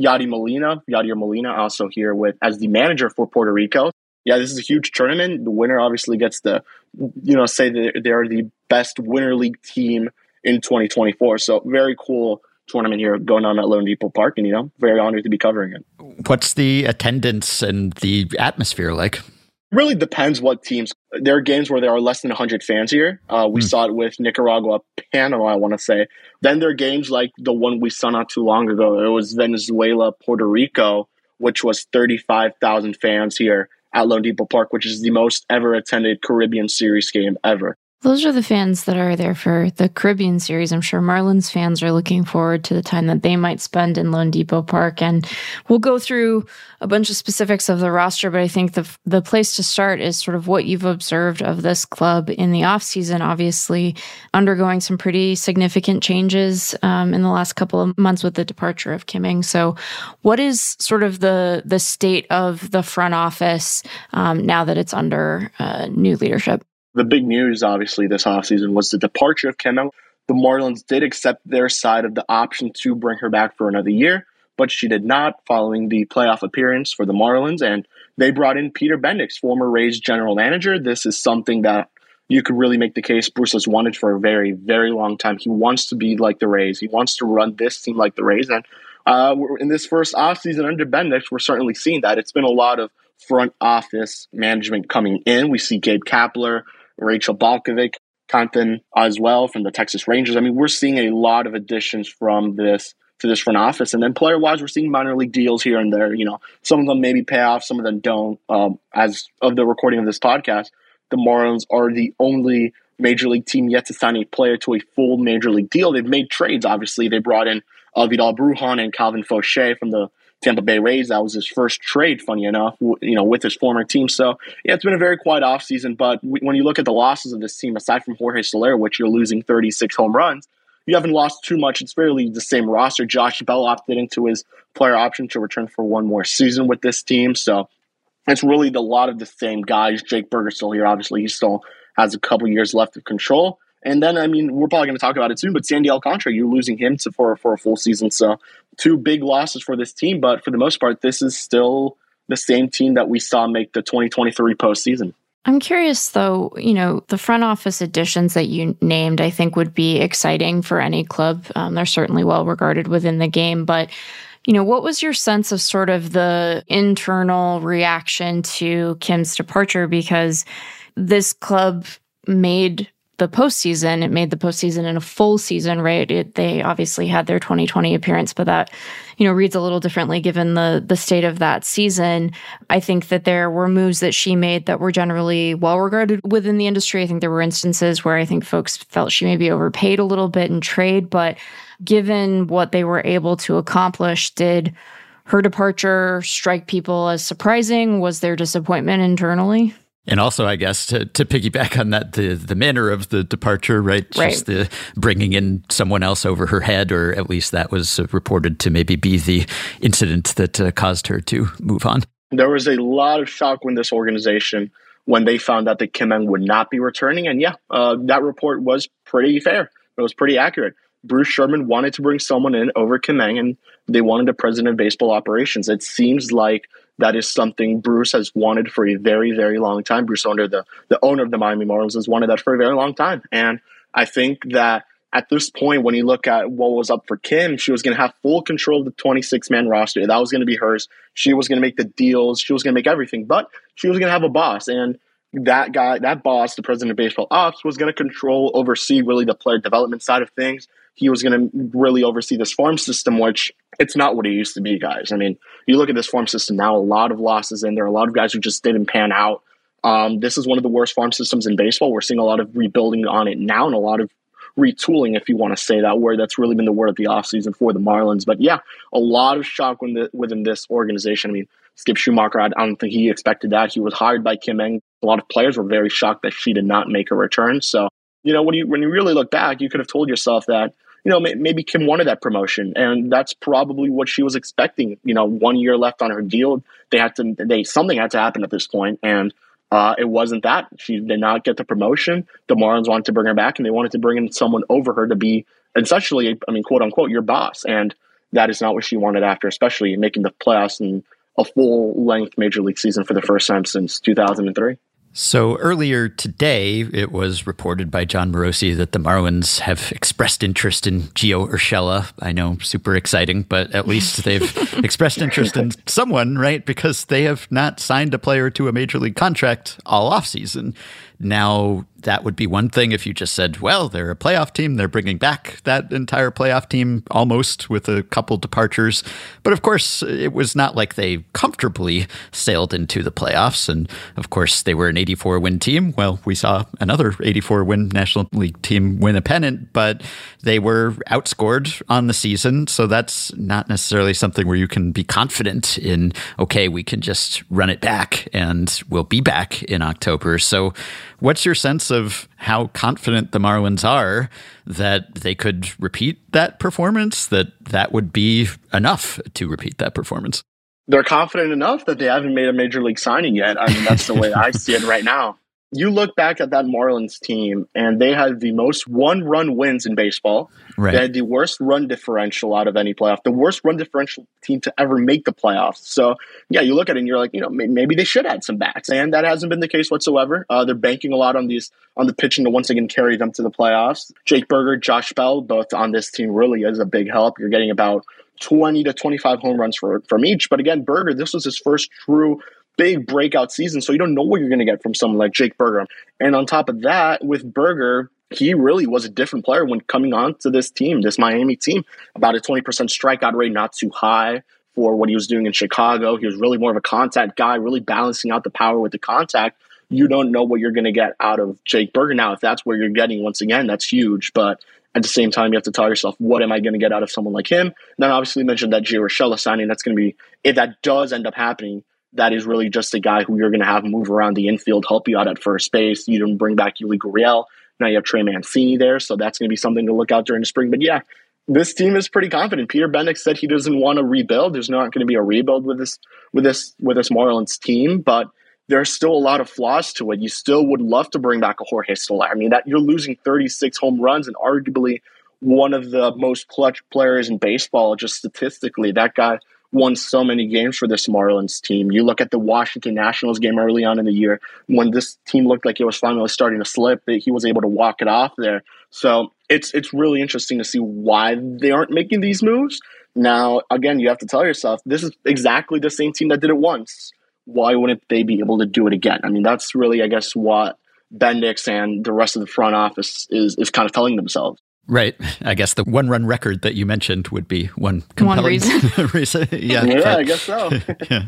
Yadi Molina, Yadier Molina also here with as the manager for Puerto Rico. Yeah, this is a huge tournament. The winner obviously gets the, you know, say that they're the best winter league team in 2024. So very cool tournament here going on at loanDepot Park, and you know, very honored to be covering it. What's the attendance and the atmosphere like? really depends what teams. There are games where there are less than 100 fans here. Uh, we mm. saw it with Nicaragua, Panama, I want to say. Then there are games like the one we saw not too long ago. It was Venezuela, Puerto Rico, which was 35,000 fans here at loanDepot Park, which is the most ever attended Caribbean Series game ever. Those are the fans that are there for the Caribbean series. I'm sure Marlins fans are looking forward to the time that they might spend in loanDepot Park. And we'll go through a bunch of specifics of the roster, but I think the the place to start is sort of what you've observed of this club in the offseason, obviously undergoing some pretty significant changes um, in the last couple of months with the departure of Kim Ng. So what is sort of the the state of the front office um, now that it's under uh, new leadership? The big news, obviously, this offseason was the departure of Ng. The Marlins did accept their side of the option to bring her back for another year, but she did not following the playoff appearance for the Marlins. And they brought in Peter Bendix, former Rays general manager. This is something that you could really make the case Bruce has wanted for a very, very long time. He wants to be like the Rays. He wants to run this team like the Rays. And uh, in this first offseason under Bendix, we're certainly seeing that. It's been a lot of front office management coming in. We see Gabe Kapler, Rachel Balkovec, Compton as well from the Texas Rangers. I mean, we're seeing a lot of additions from this to this front office. And then player wise, we're seeing minor league deals here and there. You know, some of them maybe pay off, some of them don't. Um, as of the recording of this podcast, the Marlins are the only major league team yet to sign a player to a full major league deal. They've made trades, obviously. They brought in uh, Vidal Brujan and Calvin Faucher from the Tampa Bay Rays. That was his first trade, funny enough, you know, with his former team. So, yeah, it's been a very quiet offseason. But when you look at the losses of this team, aside from Jorge Soler, which you're losing 36 home runs, you haven't lost too much. It's fairly the same roster. Josh Bell opted into his player option to return for one more season with this team. So, it's really a lot of the same guys. Jake Burger still here. Obviously, he still has a couple years left of control. And then, I mean, we're probably going to talk about it soon, but Sandy Alcantara, you're losing him to, for, for a full season. So, two big losses for this team. But for the most part, this is still the same team that we saw make the 2023 postseason. I'm curious, though, you know, the front office additions that you named, I think would be exciting for any club. Um, they're certainly well regarded within the game. But, you know, what was your sense of sort of the internal reaction to Kim's departure? Because this club made the postseason. It made the postseason in a full season, right? It, they obviously had their 2020 appearance, but that, you know, reads a little differently given the the state of that season. I think that there were moves that she made that were generally well regarded within the industry. I think there were instances where I think folks felt she maybe overpaid a little bit in trade, but given what they were able to accomplish, did her departure strike people as surprising? Was there disappointment internally? And also, I guess to, to piggyback on that, the the manner of the departure, right? right? Just the bringing in someone else over her head, or at least that was reported to maybe be the incident that uh, caused her to move on. There was a lot of shock when this organization when they found out that Kim Ng would not be returning, and yeah, uh, that report was pretty fair. It was pretty accurate. Bruce Sherman wanted to bring someone in over Kim Ng, and they wanted a president of baseball operations. It seems like that is something Bruce has wanted for a very, very long time. Bruce owner, the, the owner of the Miami Marlins, has wanted that for a very long time. And I think that at this point, when you look at what was up for Kim, she was going to have full control of the 26 man roster. That was going to be hers. She was going to make the deals. She was going to make everything, but she was going to have a boss. And that guy, that boss, the president of baseball ops, was going to control, oversee really the player development side of things. He was going to really oversee this farm system, which it's not what it used to be, guys. I mean, you look at this farm system now, a lot of losses in there, a lot of guys who just didn't pan out. Um, this is one of the worst farm systems in baseball. We're seeing a lot of rebuilding on it now and a lot of retooling, if you want to say that word. That's really been the word of the offseason for the Marlins. But yeah, a lot of shock within, this organization. I mean, Skip Schumaker, I don't think he expected that. He was hired by Kim Ng. A lot of players were very shocked that she did not make a return. So, you know, when you when you really look back, you could have told yourself that, you know, maybe Kim wanted that promotion, and that's probably what she was expecting. You know, one year left on her deal, they had to, they something had to happen at this point, and uh, it wasn't that. She did not get the promotion. The Marlins wanted to bring her back, and they wanted to bring in someone over her to be essentially, I mean, quote unquote, your boss. And that is not what she wanted after, especially making the playoffs and a full length major league season for the first time since 2003. So earlier today, it was reported by Jon Morosi that the Marlins have expressed interest in Gio Urshela. I know, super exciting, but at least they've expressed interest in someone, right? Because they have not signed a player to a major league contract all offseason. Now, that would be one thing if you just said, well, they're a playoff team. They're bringing back that entire playoff team almost with a couple departures. But of course, it was not like they comfortably sailed into the playoffs. And of course, they were an 84 win team. Well, we saw another 84 win National League team win a pennant, but they were outscored on the season. So that's not necessarily something where you can be confident in, okay, we can just run it back and we'll be back in October. So, What's your sense of how confident the Marlins are that they could repeat that performance, that that would be enough to repeat that performance? They're confident enough that they haven't made a major league signing yet. I mean, that's the way I see it right now you look back at that Marlins team, and they had the most one run wins in baseball. Right. They had the worst run differential out of any playoff, the worst run differential team to ever make the playoffs. So, yeah, you look at it and you're like, you know, maybe they should add some bats, and that hasn't been the case whatsoever. Uh, they're banking a lot on these on the pitching to once again carry them to the playoffs. Jake Burger, Josh Bell, both on this team really is a big help. You're getting about 20 to 25 home runs for, from each. But again, Burger, this was his first true big breakout season. So you don't know what you're going to get from someone like Jake Burger. And on top of that, with Burger, he really was a different player when coming on to this team, this Miami team. About a 20% strikeout rate, not too high for what he was doing in Chicago. He was really more of a contact guy, really balancing out the power with the contact. You don't know what you're going to get out of Jake Burger now. If that's where you're getting, once again, that's huge. But at the same time, you have to tell yourself, what am I going to get out of someone like him? And then obviously mentioned that Gio Urshela signing. That's going to be, if that does end up happening, that is really just a guy who you're going to have move around the infield, help you out at first base. You didn't bring back Yuli Gurriel. Now you have Trey Mancini there, so that's going to be something to look out during the spring. But yeah, this team is pretty confident. Peter Bendix said he doesn't want to rebuild. There's not going to be a rebuild with this with this with this Marlins team, but there's still a lot of flaws to it. You still would love to bring back a Jorge Soler. I mean, that you're losing 36 home runs and arguably one of the most clutch players in baseball, just statistically. That guy won so many games for this Marlins team. You look at the Washington Nationals game early on in the year when this team looked like it was finally starting to slip, he was able to walk it off there. So it's it's really interesting to see why they aren't making these moves. Now, again, you have to tell yourself this is exactly the same team that did it once. Why wouldn't they be able to do it again? I mean, that's really, I guess, what Bendix and the rest of the front office is is kind of telling themselves. Right. I guess the one run record that you mentioned would be one compelling one reason. reason. Yeah, yeah but, I guess so. yeah.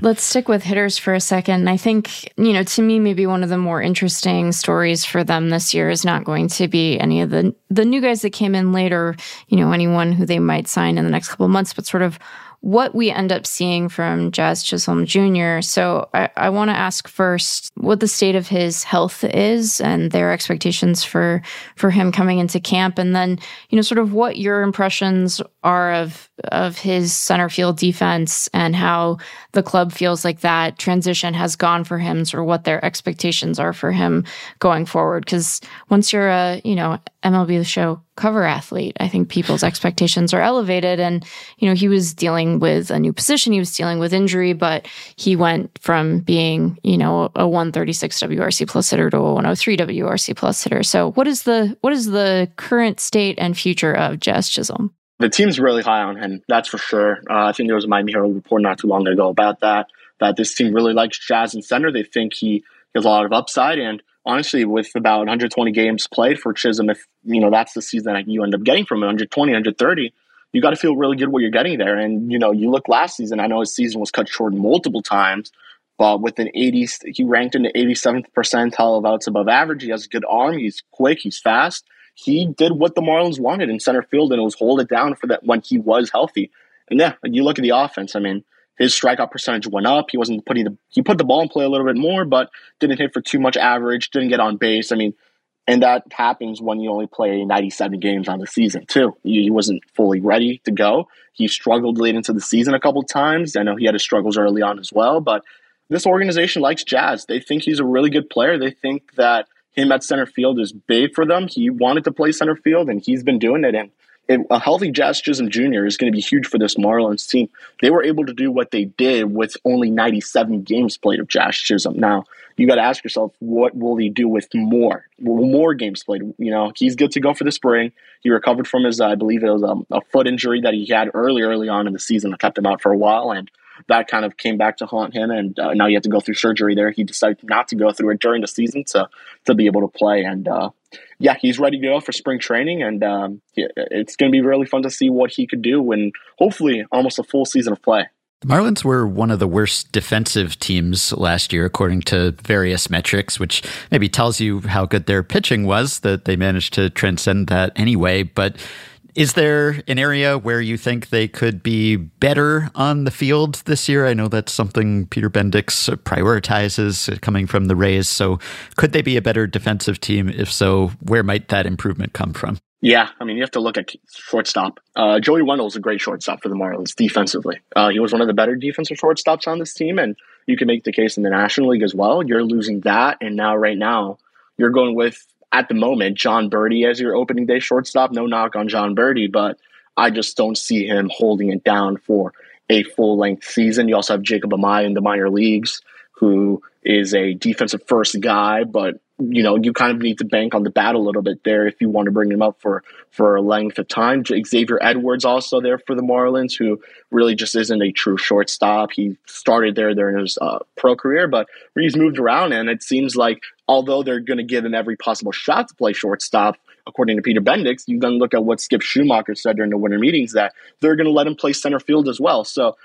Let's stick with hitters for a second. I think, you know, to me, maybe one of the more interesting stories for them this year is not going to be any of the the new guys that came in later, you know, anyone who they might sign in the next couple of months, but sort of what we end up seeing from Jazz Chisholm Jr. So I, I want to ask first what the state of his health is and their expectations for for him coming into camp, and then you know sort of what your impressions are of of his center field defense and how the club feels like that transition has gone for him, or what their expectations are for him going forward. Because once you're a you know MLB the Show cover athlete. I think people's expectations are elevated. And, you know, he was dealing with a new position, he was dealing with injury, but he went from being, you know, a 136 WRC plus hitter to a 103 WRC plus hitter. So what is the what is the current state and future of Jazz Chisholm? The team's really high on him, that's for sure. Uh, I think there was a Miami Herald report not too long ago about that, that this team really likes Jazz in center. They think he has a lot of upside and honestly, with about 120 games played for Chisholm, if you know that's the season that you end up getting from 120, 130, you got to feel really good what you're getting there. And you know, you look last season. I know his season was cut short multiple times, but with an 80, he ranked in the 87th percentile of outs above average. He has a good arm. He's quick. He's fast. He did what the Marlins wanted in center field, and it was hold it down for that when he was healthy. And yeah, you look at the offense. I mean, his strikeout percentage went up. He wasn't putting the he put the ball in play a little bit more, but didn't hit for too much average. Didn't get on base. I mean, and that happens when you only play 97 games on the season too. He wasn't fully ready to go. He struggled late into the season a couple times. I know he had his struggles early on as well, but this organization likes Jazz. They think he's a really good player. They think that him at center field is big for them. He wanted to play center field, and he's been doing it. And a healthy Jazz Chisholm Jr. is going to be huge for this Marlins team. They were able to do what they did with only 97 games played of Jazz Chisholm. Now, you got to ask yourself, what will he do with more? More games played. You know, he's good to go for the spring. He recovered from his, I believe it was a, a foot injury that he had early, early on in the season that kept him out for a while. And that kind of came back to haunt him, and uh, now you have to go through surgery there. He decided not to go through it during the season to to be able to play, and uh, yeah, he's ready to go for spring training, and um, it's going to be really fun to see what he could do in hopefully almost a full season of play. The Marlins were one of the worst defensive teams last year, according to various metrics, which maybe tells you how good their pitching was, that they managed to transcend that anyway. But is there an area where you think they could be better on the field this year? I know that's something Peter Bendix prioritizes coming from the Rays. So, could they be a better defensive team? If so, where might that improvement come from? Yeah, I mean, you have to look at shortstop. Uh, Joey Wendle is a great shortstop for the Marlins defensively. Uh, he was one of the better defensive shortstops on this team, and you can make the case in the National League as well. You're losing that, and now, right now, you're going with at the moment, Jon Berti as your opening day shortstop. No knock on Jon Berti, but I just don't see him holding it down for a full length season. You also have Jacob Amaya in the minor leagues, who is a defensive first guy, but you know, you kind of need to bank on the bat a little bit there if you want to bring him up for for a length of time. Xavier Edwards also there for the Marlins, who really just isn't a true shortstop. He started there during his uh, pro career, but he's moved around, and it seems like although they're going to give him every possible shot to play shortstop, according to Peter Bendix, you then look at what Skip Schumaker said during the winter meetings that they're going to let him play center field as well. So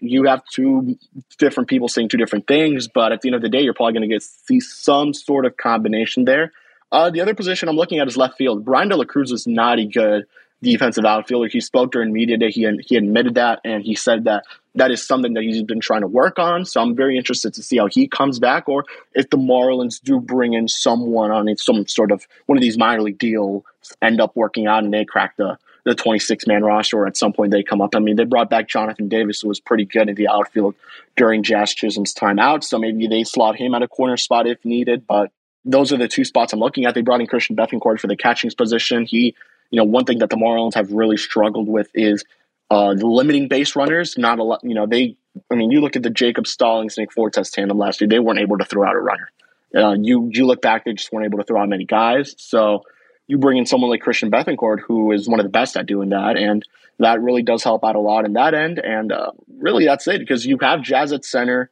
you have two different people saying two different things, but at the end of the day, you're probably going to get see some sort of combination there. Uh, the other position I'm looking at is left field. Bryan De La Cruz is not a good defensive outfielder. He spoke during media day. He he admitted that, and he said that that is something that he's been trying to work on. So I'm very interested to see how he comes back, or if the Marlins do bring in someone on some sort of one of these minor league deals, end up working out, and they crack the the 26 man roster, or at some point they come up. I mean, they brought back Jonathan Davis, who was pretty good in the outfield during Jazz Chisholm's time out. So maybe they slot him at a corner spot if needed. But those are the two spots I'm looking at. They brought in Christian Bethancourt for the catching position. He you know, one thing that the Marlins have really struggled with is uh, limiting base runners. Not a lot, you know, they, I mean, you look at the Jacob Stallings, Nick Fortes tandem last year, they weren't able to throw out a runner. Uh, you you look back, they just weren't able to throw out many guys. So you bring in someone like Christian Bethancourt, who is one of the best at doing that, and that really does help out a lot in that end. And uh, really, that's it because you have Jazz at center.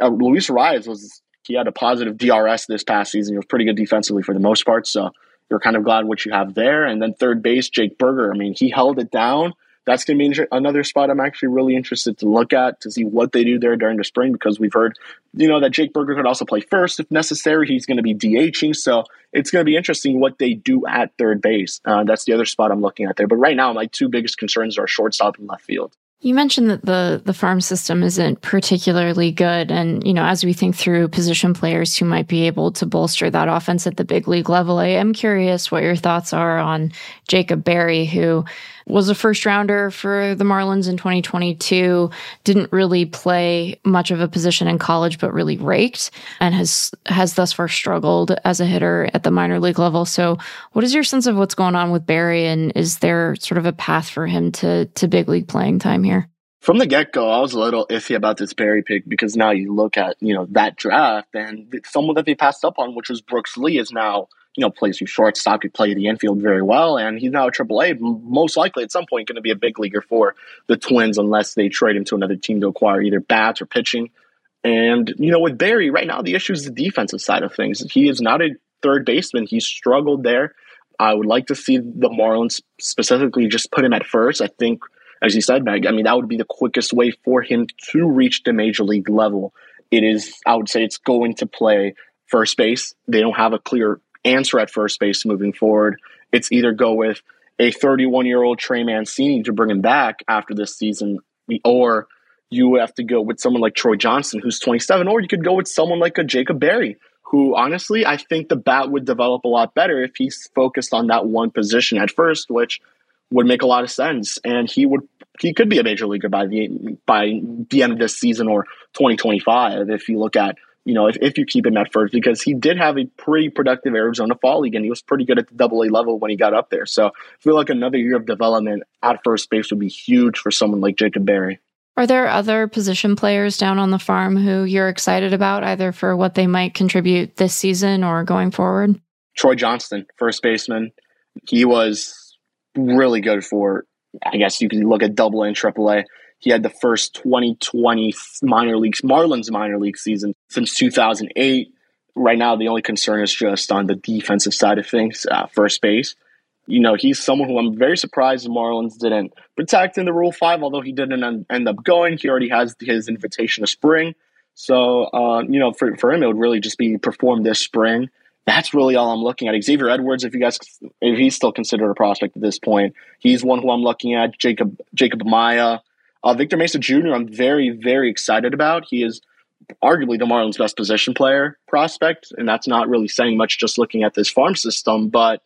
Uh, Luis Arraez was he had a positive DRS this past season. He was pretty good defensively for the most part. So you're kind of glad what you have there. And then third base, Jake Burger. I mean, he held it down. That's going to be another spot I'm actually really interested to look at to see what they do there during the spring because we've heard, you know, that Jake Burger could also play first if necessary. He's going to be DHing. So it's going to be interesting what they do at third base. Uh, that's the other spot I'm looking at there. But right now, my two biggest concerns are shortstop and left field. You mentioned that the the farm system isn't particularly good, and you know, as we think through position players who might be able to bolster that offense at the big league level, I am curious what your thoughts are on Jacob Berry, who was a first rounder for the Marlins in 2022, didn't really play much of a position in college, but really raked and has, has thus far struggled as a hitter at the minor league level. So what is your sense of what's going on with Berry? And is there sort of a path for him to, to big league playing time here? From the get go, I was a little iffy about this Berry pick because now you look at, you know, that draft and someone that they passed up on, which was Brooks Lee, is now you know, plays you shortstop, could play the infield very well, and he's now a AAA. Most likely, at some point, going to be a big leaguer for the Twins, unless they trade him to another team to acquire either bats or pitching. And you know, with Berry, right now the issue is the defensive side of things. He is not a third baseman. He struggled there. I would like to see the Marlins specifically just put him at first. I think, as you said, Meg, I mean, that would be the quickest way for him to reach the major league level. It is, I would say, it's going to play first base. They don't have a clear answer at first base moving forward. It's either go with a 31 year old Trey Mancini to bring him back after this season, or you have to go with someone like Troy Johnston, who's 27, or you could go with someone like a Jacob Berry, who honestly, I think the bat would develop a lot better if he's focused on that one position at first, which would make a lot of sense. And he would he could be a major leaguer by the by the end of this season or 2025 if you look at you know, if, if you keep him at first, because he did have a pretty productive Arizona Fall League and he was pretty good at the double A level when he got up there. So I feel like another year of development at first base would be huge for someone like Jacob Berry. Are there other position players down on the farm who you're excited about, either for what they might contribute this season or going forward? Troy Johnston, first baseman. He was really good for, I guess you can look at double A and triple A. He had the first 2020 minor leagues, Marlins minor league season since 2008. Right now, the only concern is just on the defensive side of things, uh, first base. You know, he's someone who I'm very surprised the Marlins didn't protect in the Rule 5, although he didn't end up going. He already has his invitation to spring. So, uh, you know, for, for him, it would really just be performed this spring. That's really all I'm looking at. Xavier Edwards, if you guys, if he's still considered a prospect at this point, he's one who I'm looking at. Jacob Jacob Amaya, uh, Victor Mesa Jr., I'm very, very excited about. He is arguably the Marlins' best position player prospect, and that's not really saying much just looking at this farm system, but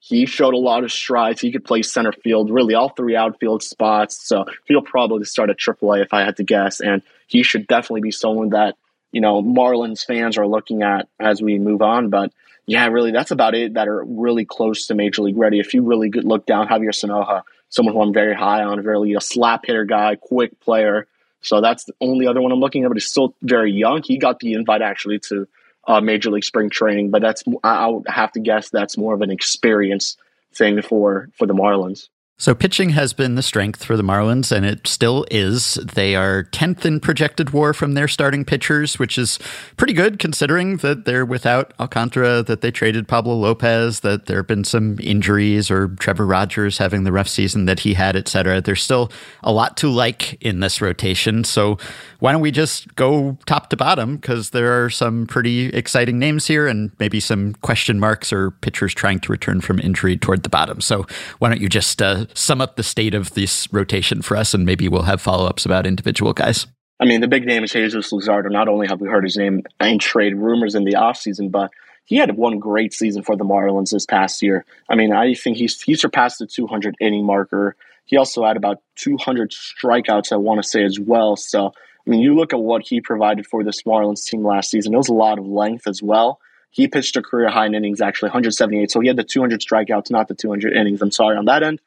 he showed a lot of strides. He could play center field, really all three outfield spots. So he'll probably start at AAA if I had to guess, and he should definitely be someone that you know Marlins fans are looking at as we move on. But yeah, really, that's about it. That are really close to major league ready. If you really good look down, Javier Sanoja someone who I'm very high on, very a slap hitter guy, quick player. So that's the only other one I'm looking at, but he's still very young. He got the invite actually to uh, Major League Spring Training, but that's I would have to guess that's more of an experience thing for for the Marlins. So, pitching has been the strength for the Marlins, and it still is. They are 10th in projected war from their starting pitchers, which is pretty good considering that they're without Alcantara, that they traded Pablo Lopez, that there have been some injuries or Trevor Rogers having the rough season that he had, etc. There's still a lot to like in this rotation. So, why don't we just go top to bottom? Because there are some pretty exciting names here and maybe some question marks or pitchers trying to return from injury toward the bottom. So, why don't you just uh, sum up the state of this rotation for us, and maybe we'll have follow ups about individual guys. I mean, the big name is Jesus Luzardo. Not only have we heard his name in trade rumors in the offseason, but he had one great season for the Marlins this past year. I mean, I think he's he surpassed the 200 inning marker. He also had about 200 strikeouts, I want to say as well. So, I mean, you look at what he provided for this Marlins team last season. It was a lot of length as well. He pitched a career high in innings, actually 178. So he had the 200 strikeouts, not the 200 innings. I'm sorry on that end.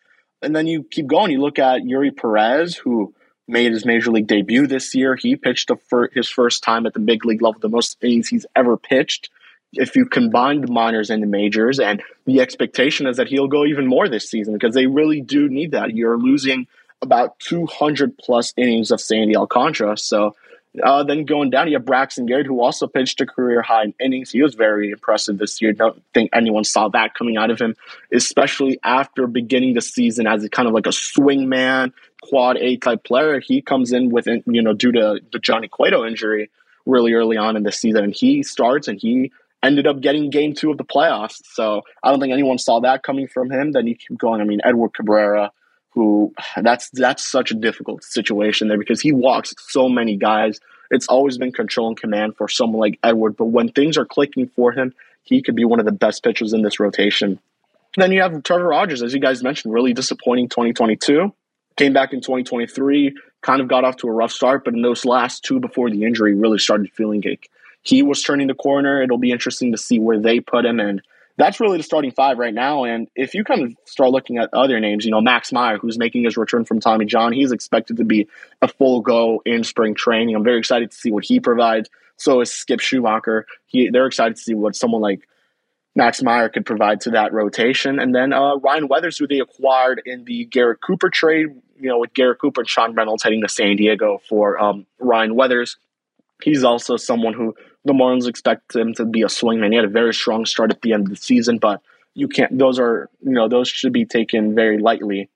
And then you keep going. You look at Eury Perez, who made his major league debut this year. He pitched fir- his first time at the big league level, the most innings he's ever pitched. If you combine the minors and the majors, and the expectation is that he'll go even more this season because they really do need that. You're losing about 200 plus innings of Sandy Alcantara. So uh, then going down, you have Braxton Garrett, who also pitched a career high in innings. He was very impressive this year. Don't think anyone saw that coming out of him, especially after beginning the season as a kind of like a swing man, quad A type player. He comes in with, you know, due to the Johnny Cueto injury really early on in the season, and he starts and he ended up getting game two of the playoffs. So I don't think anyone saw that coming from him. Then you keep going. I mean, Edward Cabrera who that's that's such a difficult situation there because he walks so many guys. It's always been control and command for someone like Edward, but when things are clicking for him, he could be one of the best pitchers in this rotation. then you have Trevor Rogers, as you guys mentioned, really disappointing 2022. Came back in 2023, kind of got off to a rough start, but in those last two before the injury, really started feeling like he was turning the corner. It'll be interesting to see where they put him. And that's really the starting five right now. And if you kind of start looking at other names, you know, Max Meyer, who's making his return from Tommy John, he's expected to be a full go in spring training. I'm very excited to see what he provides. So is Skip Schumaker. He, they're excited to see what someone like Max Meyer could provide to that rotation. And then uh, Ryan Weathers, who they acquired in the Garrett Cooper trade, you know, with Garrett Cooper and Sean Reynolds heading to San Diego for um, Ryan Weathers. He's also someone who the Marlins expect him to be a swingman. He had a very strong start at the end of the season, but you can't, those are, you know, those should be taken very lightly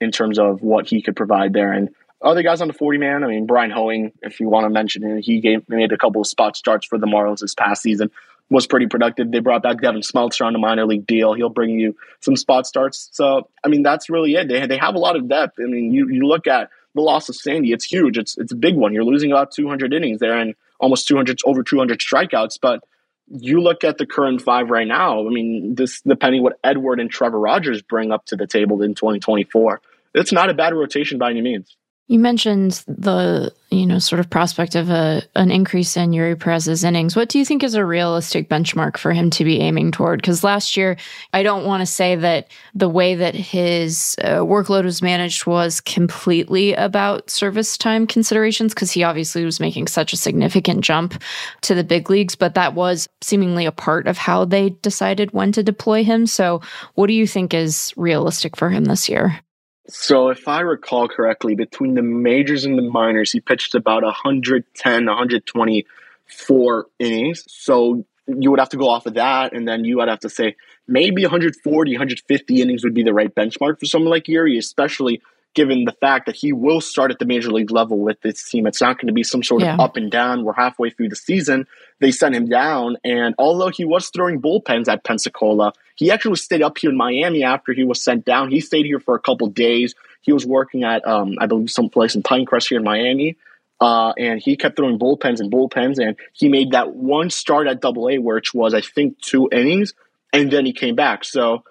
in terms of what he could provide there. And other guys on the 40 man, I mean, Bryan Hoeing, if you want to mention him, he gave, made a couple of spot starts for the Marlins this past season was pretty productive. They brought back Devin Smeltzer on a minor league deal. He'll bring you some spot starts. So, I mean, that's really it. They, they have a lot of depth. I mean, you, you look at the loss of Sandy, it's huge. It's, it's a big one. You're losing about 200 innings there and almost 200, over 200 strikeouts. But you look at the current five right now, I mean, this depending what Edward and Trevor Rogers bring up to the table in 2024, it's not a bad rotation by any means. You mentioned the, you know, sort of prospect of a an increase in Eury Perez's innings. What do you think is a realistic benchmark for him to be aiming toward? Because last year, I don't want to say that the way that his uh, workload was managed was completely about service time considerations, because he obviously was making such a significant jump to the big leagues, but that was seemingly a part of how they decided when to deploy him. So, what do you think is realistic for him this year? So, if I recall correctly, between the majors and the minors, he pitched about 110, 124 innings. So, you would have to go off of that, and then you would have to say maybe 140, 150 innings would be the right benchmark for someone like Eury, especially given the fact that he will start at the major league level with this team. It's not going to be some sort yeah. of up and down. We're halfway through the season. They sent him down. And although he was throwing bullpens at Pensacola, he actually stayed up here in Miami after he was sent down. He stayed here for a couple days. He was working at, um, I believe, some place in Pinecrest here in Miami. Uh, and he kept throwing bullpens and bullpens. And he made that one start at double A, which was, I think, two innings. And then he came back. So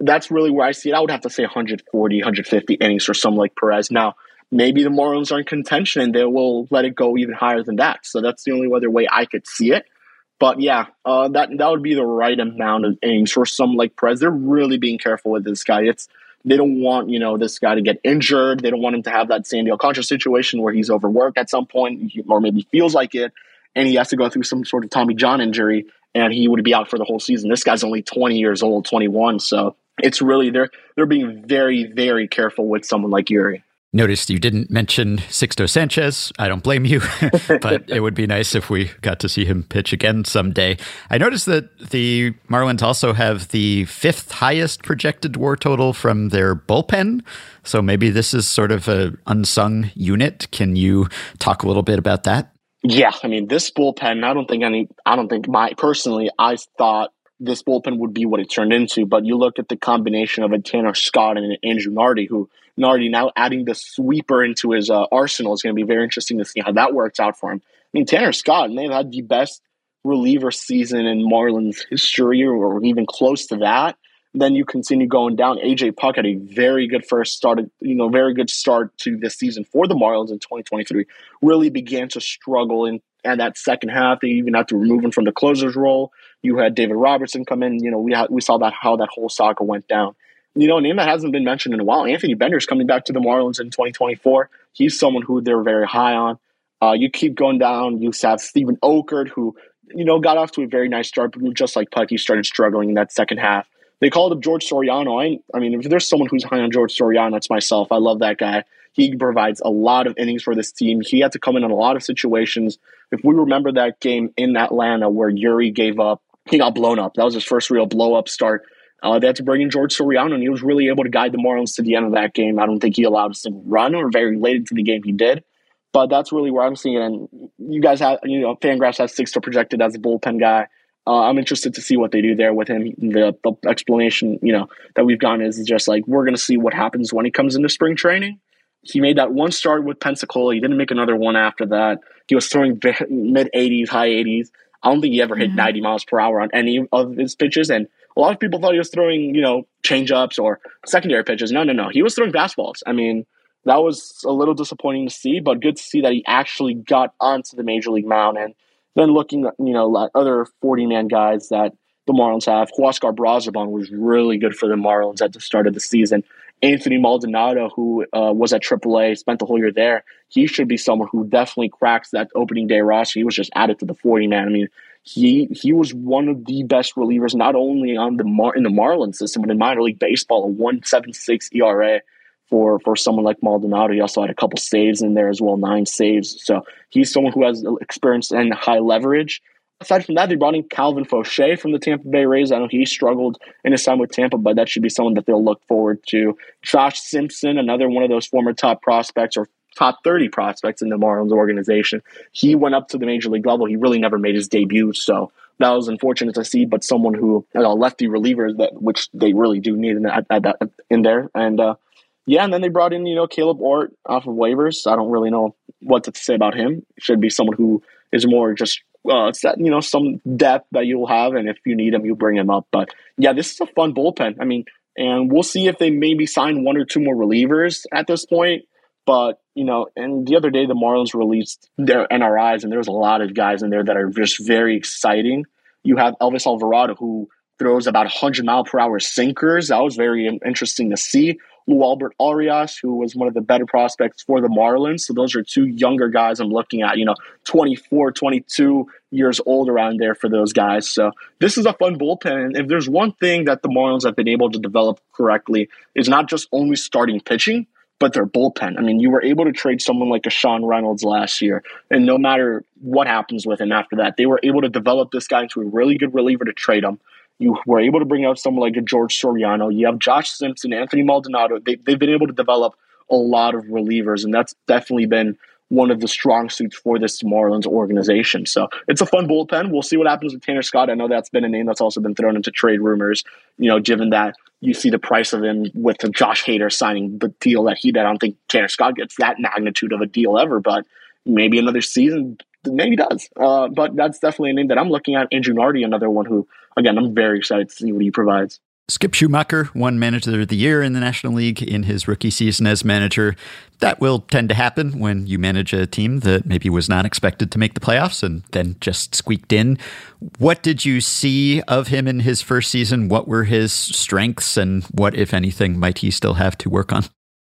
that's really where I see it. I would have to say 140, 150 innings for someone like Perez. Now, maybe the Marlins are in contention and they will let it go even higher than that. So that's the only other way I could see it. But yeah, uh, that that would be the right amount of innings for someone like Perez. They're really being careful with this guy. It's they don't want you know this guy to get injured. They don't want him to have that Sandy Alcantara situation where he's overworked at some point, or maybe feels like it, and he has to go through some sort of Tommy John injury, and he would be out for the whole season. This guy's only 20 years old, 21, so it's really they're they're being very very careful with someone like Eury. Noticed you didn't mention Sixto Sanchez. I don't blame you, but it would be nice if we got to see him pitch again someday. I noticed that the Marlins also have the fifth highest projected WAR total from their bullpen. So maybe this is sort of a unsung unit. Can you talk a little bit about that? Yeah, I mean this bullpen. I don't think any. I don't think my personally. I thought this bullpen would be what it turned into. But you look at the combination of a Tanner Scott and an Andrew Nardi, who Nardi now adding the sweeper into his uh, arsenal is going to be very interesting to see how that works out for him. I mean, Tanner Scott, and they've had the best reliever season in Marlins history, or even close to that. Then you continue going down. AJ Puk had a very good first start, you know, very good start to this season for the Marlins in 2023. Really began to struggle in and that second half. They even had to remove him from the closer's role. You had David Robertson come in. You know, we we saw that how that whole saga went down. You know, a name that hasn't been mentioned in a while. Anthony Bender's coming back to the Marlins in 2024. He's someone who they're very high on. Uh, you keep going down. You have Steven Okert, who you know got off to a very nice start, but just like Pucky, started struggling in that second half. They called up George Soriano. I, I mean, if there's someone who's high on George Soriano, it's myself. I love that guy. He provides a lot of innings for this team. He had to come in in a lot of situations. If we remember that game in Atlanta where Eury gave up, he got blown up. That was his first real blow up start. Uh, they had to bring in George Soriano, and he was really able to guide the Marlins to the end of that game. I don't think he allowed a single run, or very late into the game he did. But that's really where I'm seeing it. And you guys have, you know, Fangraphs has Sixto projected as a bullpen guy. Uh, I'm interested to see what they do there with him. The, the explanation, you know, that we've gotten is just like we're going to see what happens when he comes into spring training. He made that one start with Pensacola. He didn't make another one after that. He was throwing mid 80s, high 80s. I don't think he ever hit mm-hmm. 90 miles per hour on any of his pitches. And a lot of people thought he was throwing, you know, change ups or secondary pitches. No, no, no. He was throwing fastballs. I mean, that was a little disappointing to see, but good to see that he actually got onto the major league mound. And then looking at, you know, like other 40 man guys that the Marlins have, Huascar Brazoban was really good for the Marlins at the start of the season. Anthony Maldonado, who uh, was at AAA, spent the whole year there. He should be someone who definitely cracks that opening day roster. He was just added to the 40 man. I mean, he he was one of the best relievers, not only on the Mar- in the Marlins system, but in minor league baseball. A one seven six ERA for for someone like Maldonado. He also had a couple saves in there as well, nine saves. So he's someone who has experience and high leverage. Aside from that, they brought in Calvin Faucher from the Tampa Bay Rays. I know he struggled in his time with Tampa, but that should be someone that they'll look forward to. Josh Simpson, another one of those former top prospects or top 30 prospects in the Marlins organization. He went up to the major league level. He really never made his debut. So that was unfortunate to see, but someone who, you know, lefty relievers that, which they really do need in, at, at, in there. And, uh, yeah, and then they brought in, you know, Caleb Ort off of waivers. I don't really know what to say about him. Should be someone who is more just uh, that you know some depth that you'll have, and if you need him, you bring him up. But yeah, this is a fun bullpen. I mean, and we'll see if they maybe sign one or two more relievers at this point. But you know, and the other day the Marlins released their NRIs, and there's a lot of guys in there that are just very exciting. You have Elvis Alvarado, who throws about 100 mile per hour sinkers. That was very interesting to see. Luarbert Arias, who was one of the better prospects for the Marlins. So those are two younger guys I'm looking at, you know, 24, 22 years old around there for those guys. So this is a fun bullpen. And if there's one thing that the Marlins have been able to develop correctly, is not just only starting pitching, but their bullpen. I mean, you were able to trade someone like a Sean Reynolds last year, and no matter what happens with him after that, they were able to develop this guy into a really good reliever to trade him. You were able to bring out someone like a George Soriano. You have Josh Simpson, Anthony Maldonado. They, they've been able to develop a lot of relievers, and that's definitely been one of the strong suits for this Marlins organization. So it's a fun bullpen. We'll see what happens with Tanner Scott. I know that's been a name that's also been thrown into trade rumors, you know, given that you see the price of him with Josh Hader signing the deal that he did. I don't think Tanner Scott gets that magnitude of a deal ever, but maybe another season maybe does. Uh, but that's definitely a name that I'm looking at. Andrew Nardi, another one who, again, I'm very excited to see what he provides. Skip Schumaker won Manager of the Year in the National League in his rookie season as manager. That will tend to happen when you manage a team that maybe was not expected to make the playoffs and then just squeaked in. What did you see of him in his first season? What were his strengths and what, if anything, might he still have to work on?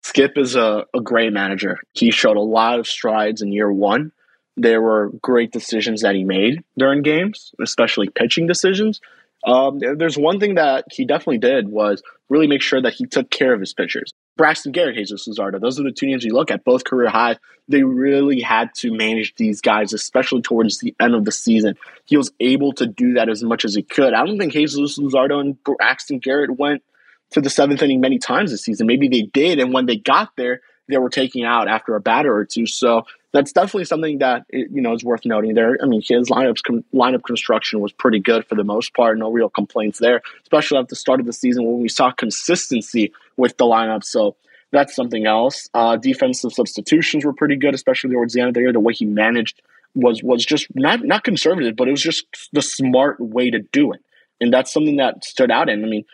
Skip is a, a great manager. He showed a lot of strides in year one there were great decisions that he made during games, especially pitching decisions. Um, there's one thing that he definitely did was really make sure that he took care of his pitchers. Braxton Garrett, Jesus Luzardo, those are the two names you look at, both career high. They really had to manage these guys, especially towards the end of the season. He was able to do that as much as he could. I don't think Jesus Luzardo and Braxton Garrett went to the seventh inning many times this season. Maybe they did, and when they got there, they were taking out after a batter or two. So that's definitely something that you know is worth noting there. I mean, his lineups lineup construction was pretty good for the most part. No real complaints there, especially at the start of the season when we saw consistency with the lineup. So that's something else. Uh, defensive substitutions were pretty good, especially towards the end of the year. The way he managed was was just not not conservative, but it was just the smart way to do it, and that's something that stood out. And I mean,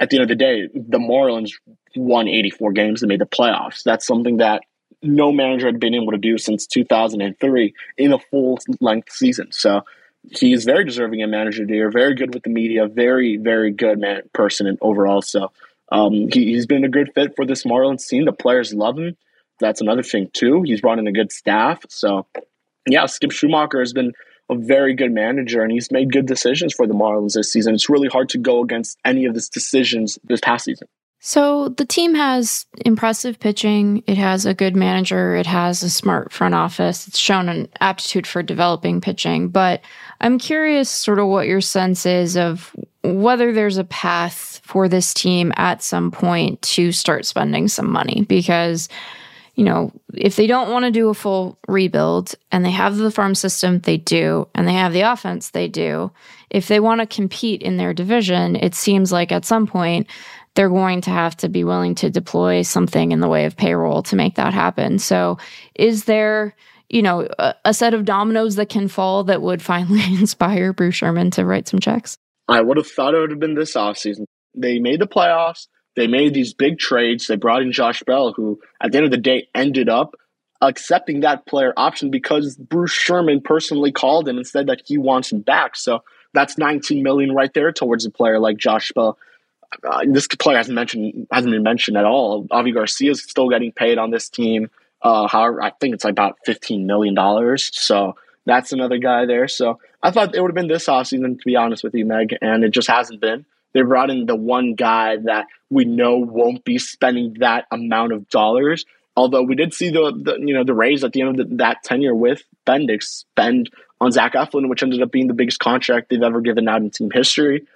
at the end of the day, the Marlins won 84 games and made the playoffs. That's something that no manager had been able to do since 2003 in a full length season. So he's very deserving of manager of the year, very good with the media, very, very good man, person and overall. So um, he, he's been a good fit for this Marlins team. The players love him. That's another thing, too. He's brought in a good staff. So, yeah, Skip Schumaker has been a very good manager and he's made good decisions for the Marlins this season. It's really hard to go against any of his decisions this past season. So the team has impressive pitching. It has a good manager. It has a smart front office. It's shown an aptitude for developing pitching. But I'm curious, sort of, what your sense is of whether there's a path for this team at some point to start spending some money because you know, if they don't want to do a full rebuild and they have the farm system, they do, and they have the offense, they do. If they want to compete in their division, it seems like at some point they're going to have to be willing to deploy something in the way of payroll to make that happen. So, is there, you know, a, a set of dominoes that can fall that would finally inspire Bruce Sherman to write some checks? I would have thought it would have been this offseason. They made the playoffs. They made these big trades. They brought in Josh Bell, who at the end of the day ended up accepting that player option because Bruce Sherman personally called him and said that he wants him back. So that's 19 million right there towards a player like Josh Bell. Uh, this player hasn't mentioned hasn't been mentioned at all. Avi Garcia is still getting paid on this team. Uh, however, I think it's like about 15 million dollars. So that's another guy there. So I thought it would have been this offseason, to be honest with you, Meg, and it just hasn't been. They brought in the one guy that we know won't be spending that amount of dollars. Although we did see the, the you know the Rays at the end of the, that tenure with Bendix spend on Zach Eflin, which ended up being the biggest contract they've ever given out in team history.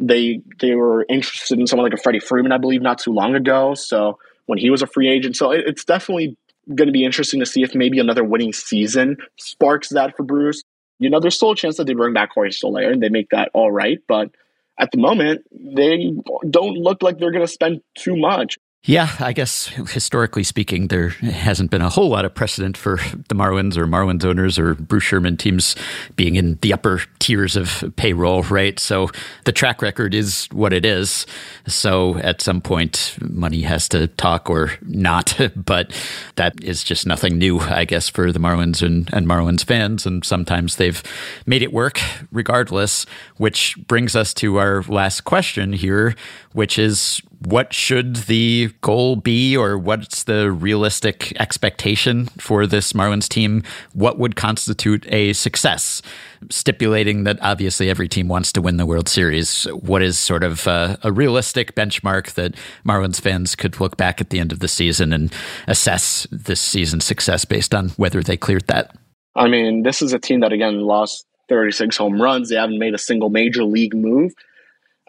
They they were interested in someone like a Freddie Freeman, I believe, not too long ago. So when he was a free agent, so it, it's definitely going to be interesting to see if maybe another winning season sparks that for Bruce. You know, there's still a chance that they bring back Jorge Soler and they make that all right, but at the moment, they don't look like they're going to spend too much. Yeah, I guess historically speaking, there hasn't been a whole lot of precedent for the Marlins or Marlins owners or Bruce Sherman teams being in the upper tiers of payroll, right? So the track record is what it is. So at some point, money has to talk or not. But that is just nothing new, I guess, for the Marlins and, and Marlins fans. And sometimes they've made it work regardless, which brings us to our last question here, which is what should the goal be, or what's the realistic expectation for this Marlins team? What would constitute a success? Stipulating that obviously every team wants to win the World Series. What is sort of a, a realistic benchmark that Marlins fans could look back at the end of the season and assess this season's success based on whether they cleared that? I mean, this is a team that again lost 36 home runs. They haven't made a single major league move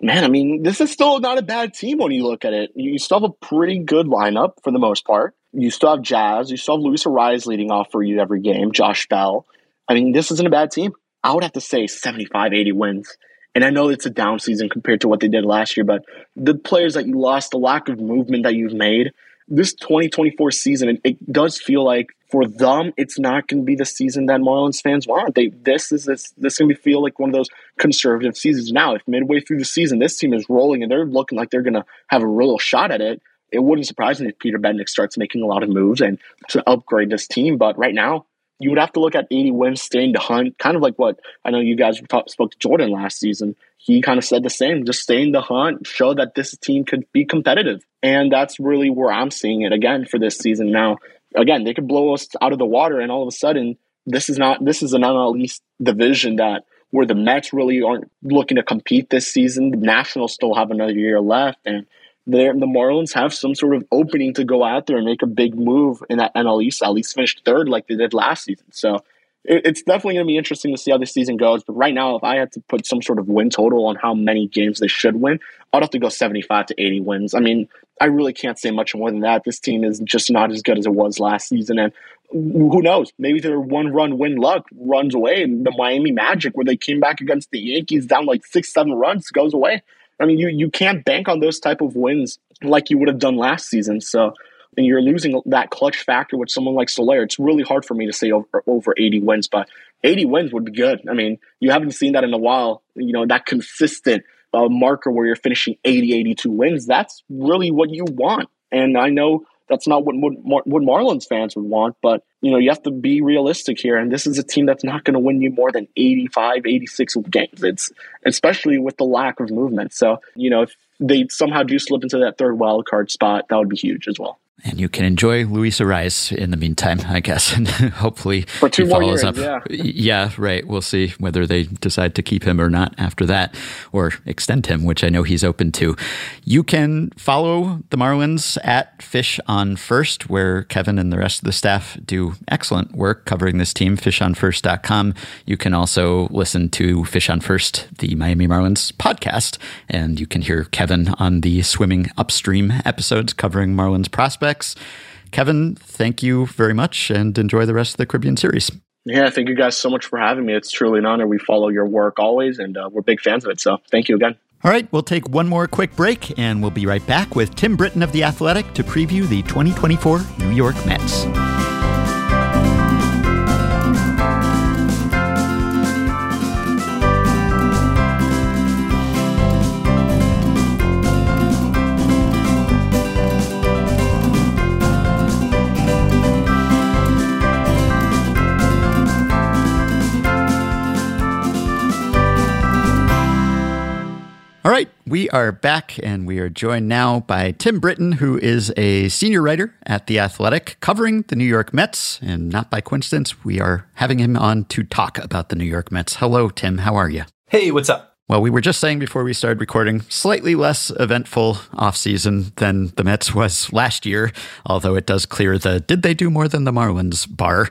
man, I mean, this is still not a bad team when you look at it. You still have a pretty good lineup for the most part. You still have Jazz. You still have Luis Arraez leading off for you every game. Josh Bell. I mean, this isn't a bad team. I would have to say 75, 80 wins. And I know it's a down season compared to what they did last year, but the players that you lost, the lack of movement that you've made, this 2024 season, it, does feel like for them, it's not going to be the season that Marlins fans want. They this is this this going to feel like one of those conservative seasons. Now, if midway through the season this team is rolling and they're looking like they're going to have a real shot at it, it wouldn't surprise me if Peter Bendix starts making a lot of moves and to upgrade this team. But right now, you would have to look at 80 wins, staying to hunt, kind of like what I know you guys talk, spoke to Jordan last season. He kind of said the same, just stay in the hunt, show that this team could be competitive. And that's really where I'm seeing it again for this season. Now, again, they could blow us out of the water, and all of a sudden, this is not this is an NL East division that where the Mets really aren't looking to compete this season. The Nationals still have another year left, and the Marlins have some sort of opening to go out there and make a big move in that NL East. At least finish third like they did last season. So it's definitely going to be interesting to see how this season goes. But right now, if I had to put some sort of win total on how many games they should win, I'd have to go 75 to 80 wins. I mean, I really can't say much more than that. This team is just not as good as it was last season. And who knows? Maybe their one run win luck runs away. And the Miami Magic, where they came back against the Yankees down like six, seven runs, goes away. I mean, you, you can't bank on those type of wins like you would have done last season. So and you're losing that clutch factor with someone like Soler, it's really hard for me to say over, over 80 wins, but 80 wins would be good. I mean, you haven't seen that in a while. You know, that consistent uh, marker where you're finishing 80, 82 wins, that's really what you want. And I know that's not what, what, Marlins fans would want, but, you know, you have to be realistic here. And this is a team that's not going to win you more than 85, 86 games. It's especially with the lack of movement. So, you know, if they somehow do slip into that third wild card spot, that would be huge as well and you can enjoy Luis Arraez in the meantime, I guess, and hopefully for two he follows years, up. Yeah. yeah, right. We'll see whether they decide to keep him or not after that, or extend him, which I know he's open to. You can follow the Marlins at Fish on First, where Kevin and the rest of the staff do excellent work covering this team. FishOnFirst.com. You can also listen to Fish on First, the Miami Marlins podcast, and you can hear Kevin on the Swimming Upstream episodes covering Marlins prospects Kevin, thank you very much and enjoy the rest of the Caribbean series. Yeah, thank you guys so much for having me. It's truly an honor. We follow your work always, and uh, we're big fans of it. So thank you again. All right, we'll take one more quick break, and we'll be right back with Tim Britton of The Athletic to preview the 2024 New York Mets. All right, we are back and we are joined now by Tim Britton, who is a senior writer at The Athletic covering the New York Mets. And not by coincidence, we are having him on to talk about the New York Mets. Hello, Tim. How are you? Hey, what's up? Well, we were just saying before we started recording, slightly less eventful offseason than the Mets was last year, although it does clear the did they do more than the Marlins bar.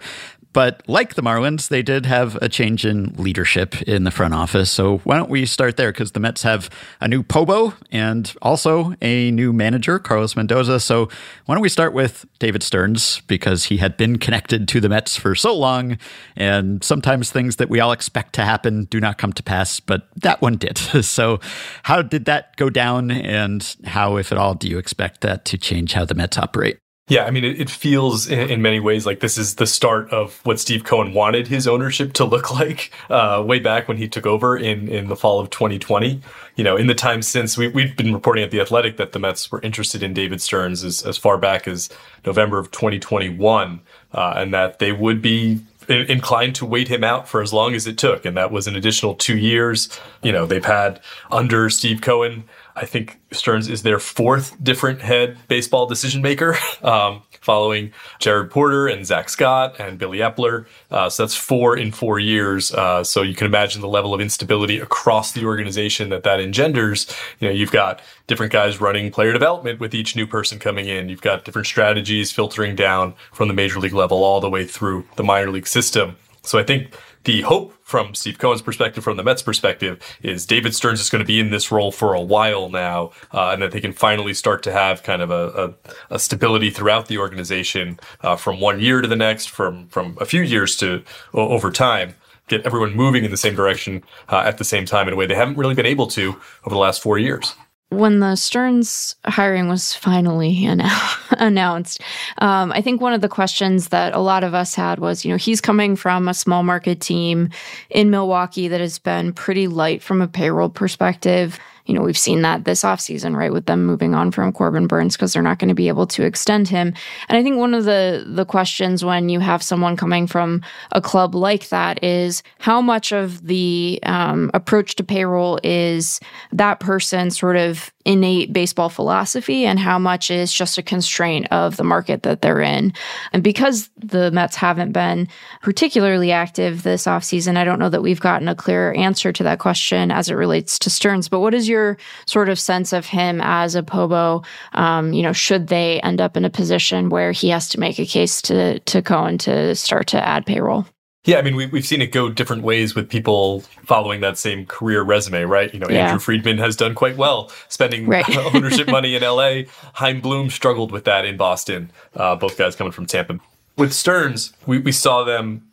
But like the Marlins, they did have a change in leadership in the front office. So why don't we start there? Because the Mets have a new Pobo and also a new manager, Carlos Mendoza. So why don't we start with David Stearns? Because he had been connected to the Mets for so long. And sometimes things that we all expect to happen do not come to pass, but that one did. so how did that go down? And how, if at all, do you expect that to change how the Mets operate? Yeah, I mean, it, it feels in, in, many ways like this is the start of what Steve Cohen wanted his ownership to look like uh, way back when he took over in, in the fall of 2020. You know, in the time since we, we've been reporting at The Athletic that the Mets were interested in David Stearns as, as far back as November of 2021, uh, and that they would be inclined to wait him out for as long as it took. And that was an additional two years. You know, they've had under Steve Cohen I think Stearns is their fourth different head baseball decision maker, um, following Jared Porter and Zach Scott and Billy Eppler. Uh, so that's four in four years. Uh, so you can imagine the level of instability across the organization that that engenders. You know, you've got different guys running player development with each new person coming in. You've got different strategies filtering down from the major league level all the way through the minor league system. So I think the hope from Steve Cohen's perspective, from the Mets' perspective, is David Stearns is going to be in this role for a while now, uh, and that they can finally start to have kind of a, a, a stability throughout the organization uh, from one year to the next, from from a few years to over time. Get everyone moving in the same direction uh, at the same time in a way they haven't really been able to over the last four years when the Stearns hiring was finally announced, um, I think one of the questions that a lot of us had was, you know, he's coming from a small market team in Milwaukee that has been pretty light from a payroll perspective you know, we've seen that this offseason, right, with them moving on from Corbin Burnes because they're not going to be able to extend him. And I think one of the the questions when you have someone coming from a club like that is how much of the um, approach to payroll is that person sort of innate baseball philosophy and how much is just a constraint of the market that they're in. And because the Mets haven't been particularly active this offseason, I don't know that we've gotten a clear answer to that question as it relates to Stearns. But what is your sort of sense of him as a Pobo? Um, you know, should they end up in a position where he has to make a case to to Cohen to start to add payroll? Yeah, I mean, we, we've seen it go different ways with people following that same career resume, right? You know, yeah. Andrew Friedman has done quite well spending right. ownership money in LA. Chaim Bloom struggled with that in Boston, uh, both guys coming from Tampa. With Stearns, we, we saw them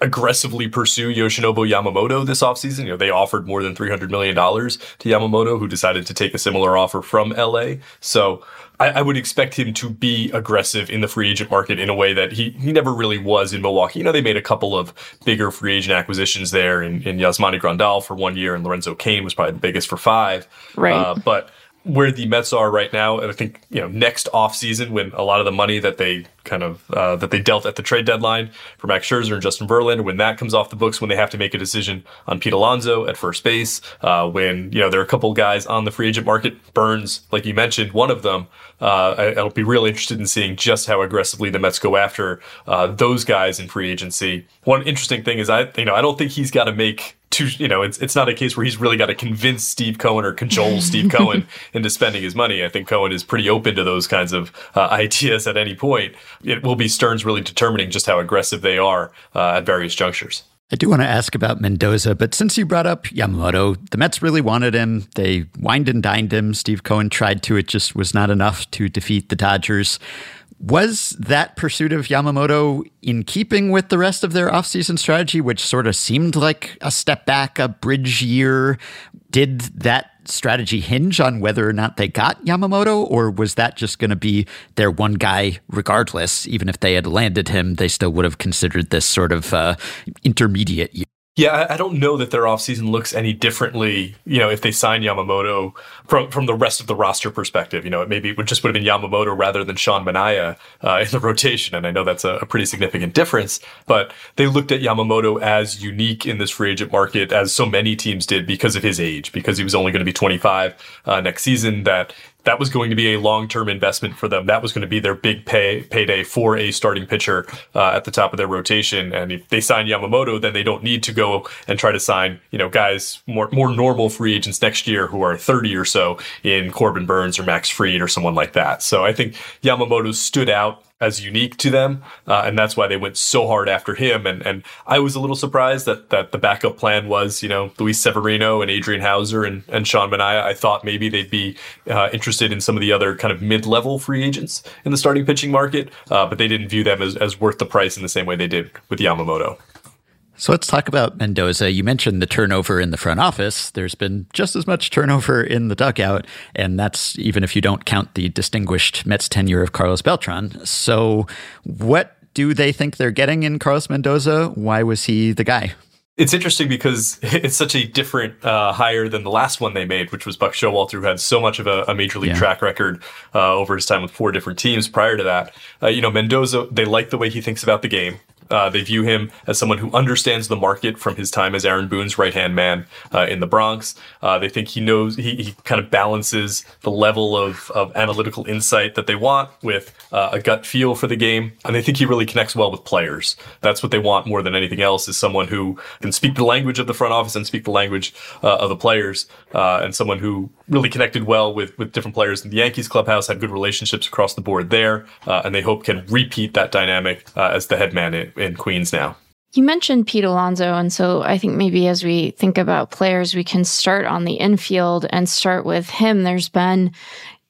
aggressively pursue Yoshinobu Yamamoto this offseason. You know, they offered more than $300 million to Yamamoto, who decided to take a similar offer from LA. So I, I, would expect him to be aggressive in the free agent market in a way that he, he never really was in Milwaukee. You know, they made a couple of bigger free agent acquisitions there in, in Yasmani Grandal for one year, and Lorenzo Cain was probably the biggest for five. Right. Uh, but where the Mets are right now, and I think you know next offseason when a lot of the money that they kind of uh, that they dealt at the trade deadline for Max Scherzer and Justin Verlander, when that comes off the books, when they have to make a decision on Pete Alonso at first base, uh, when you know there are a couple guys on the free agent market, Burnes, like you mentioned, one of them. Uh, I, will be really interested in seeing just how aggressively the Mets go after uh, those guys in free agency. One interesting thing is I, you know, I don't think he's got to make to you know it's it's not a case where he's really got to convince Steve Cohen or cajole Steve Cohen into spending his money. I think Cohen is pretty open to those kinds of uh, ideas at any point it will be Stearns really determining just how aggressive they are uh, at various junctures. I do want to ask about Mendoza, but since you brought up Yamamoto, the Mets really wanted him. They wined and dined him. Steve Cohen tried to. It just was not enough to defeat the Dodgers. Was that pursuit of Yamamoto in keeping with the rest of their offseason strategy, which sort of seemed like a step back, a bridge year? Did that strategy hinge on whether or not they got Yamamoto, or was that just going to be their one guy regardless? Even if they had landed him, they still would have considered this sort of uh, intermediate. Yeah, I don't know that their offseason looks any differently, you know, if they sign Yamamoto from from the rest of the roster perspective. You know, it maybe would just would have been Yamamoto rather than Sean Manaea uh, in the rotation. And I know that's a, a, pretty significant difference, but they looked at Yamamoto as unique in this free agent market, as so many teams did because of his age, because he was only going to be 25 uh, next season, that that was going to be a long-term investment for them. That was going to be their big pay payday for a starting pitcher uh, at the top of their rotation. And if they sign Yamamoto, then they don't need to go and try to sign, you know, guys more more normal free agents next year who are 30 or so in Corbin Burnes or Max Fried or someone like that. So I think Yamamoto stood out as unique to them, uh, and that's why they went so hard after him. And and I was a little surprised that that the backup plan was you know Luis Severino and Adrian Houser and and Sean Manaea. I thought maybe they'd be uh, interested in some of the other kind of mid level free agents in the starting pitching market, uh, but they didn't view them as as worth the price in the same way they did with Yamamoto. So let's talk about Mendoza. You mentioned the turnover in the front office. There's been just as much turnover in the dugout, and that's even if you don't count the distinguished Mets tenure of Carlos Beltran. So, what do they think they're getting in Carlos Mendoza? Why was he the guy? It's interesting because it's such a different uh, hire than the last one they made, which was Buck Showalter, who had so much of a, a major league yeah. track record uh, over his time with four different teams prior to that. Uh, you know, Mendoza, they like the way he thinks about the game. Uh, they view him as someone who understands the market from his time as Aaron Boone's right hand man uh, in the Bronx. Uh, they think he knows he, he, kind of balances the level of, of analytical insight that they want with uh, a gut feel for the game, and they think he really connects well with players. That's what they want more than anything else is someone who can speak the language of the front office and speak the language uh, of the players, uh, and someone who really connected well with with different players in the Yankees clubhouse, had good relationships across the board there, and they hope can repeat that dynamic as the head man in, in Queens now. You mentioned Pete Alonso, and so I think maybe as we think about players, we can start on the infield and start with him. There's been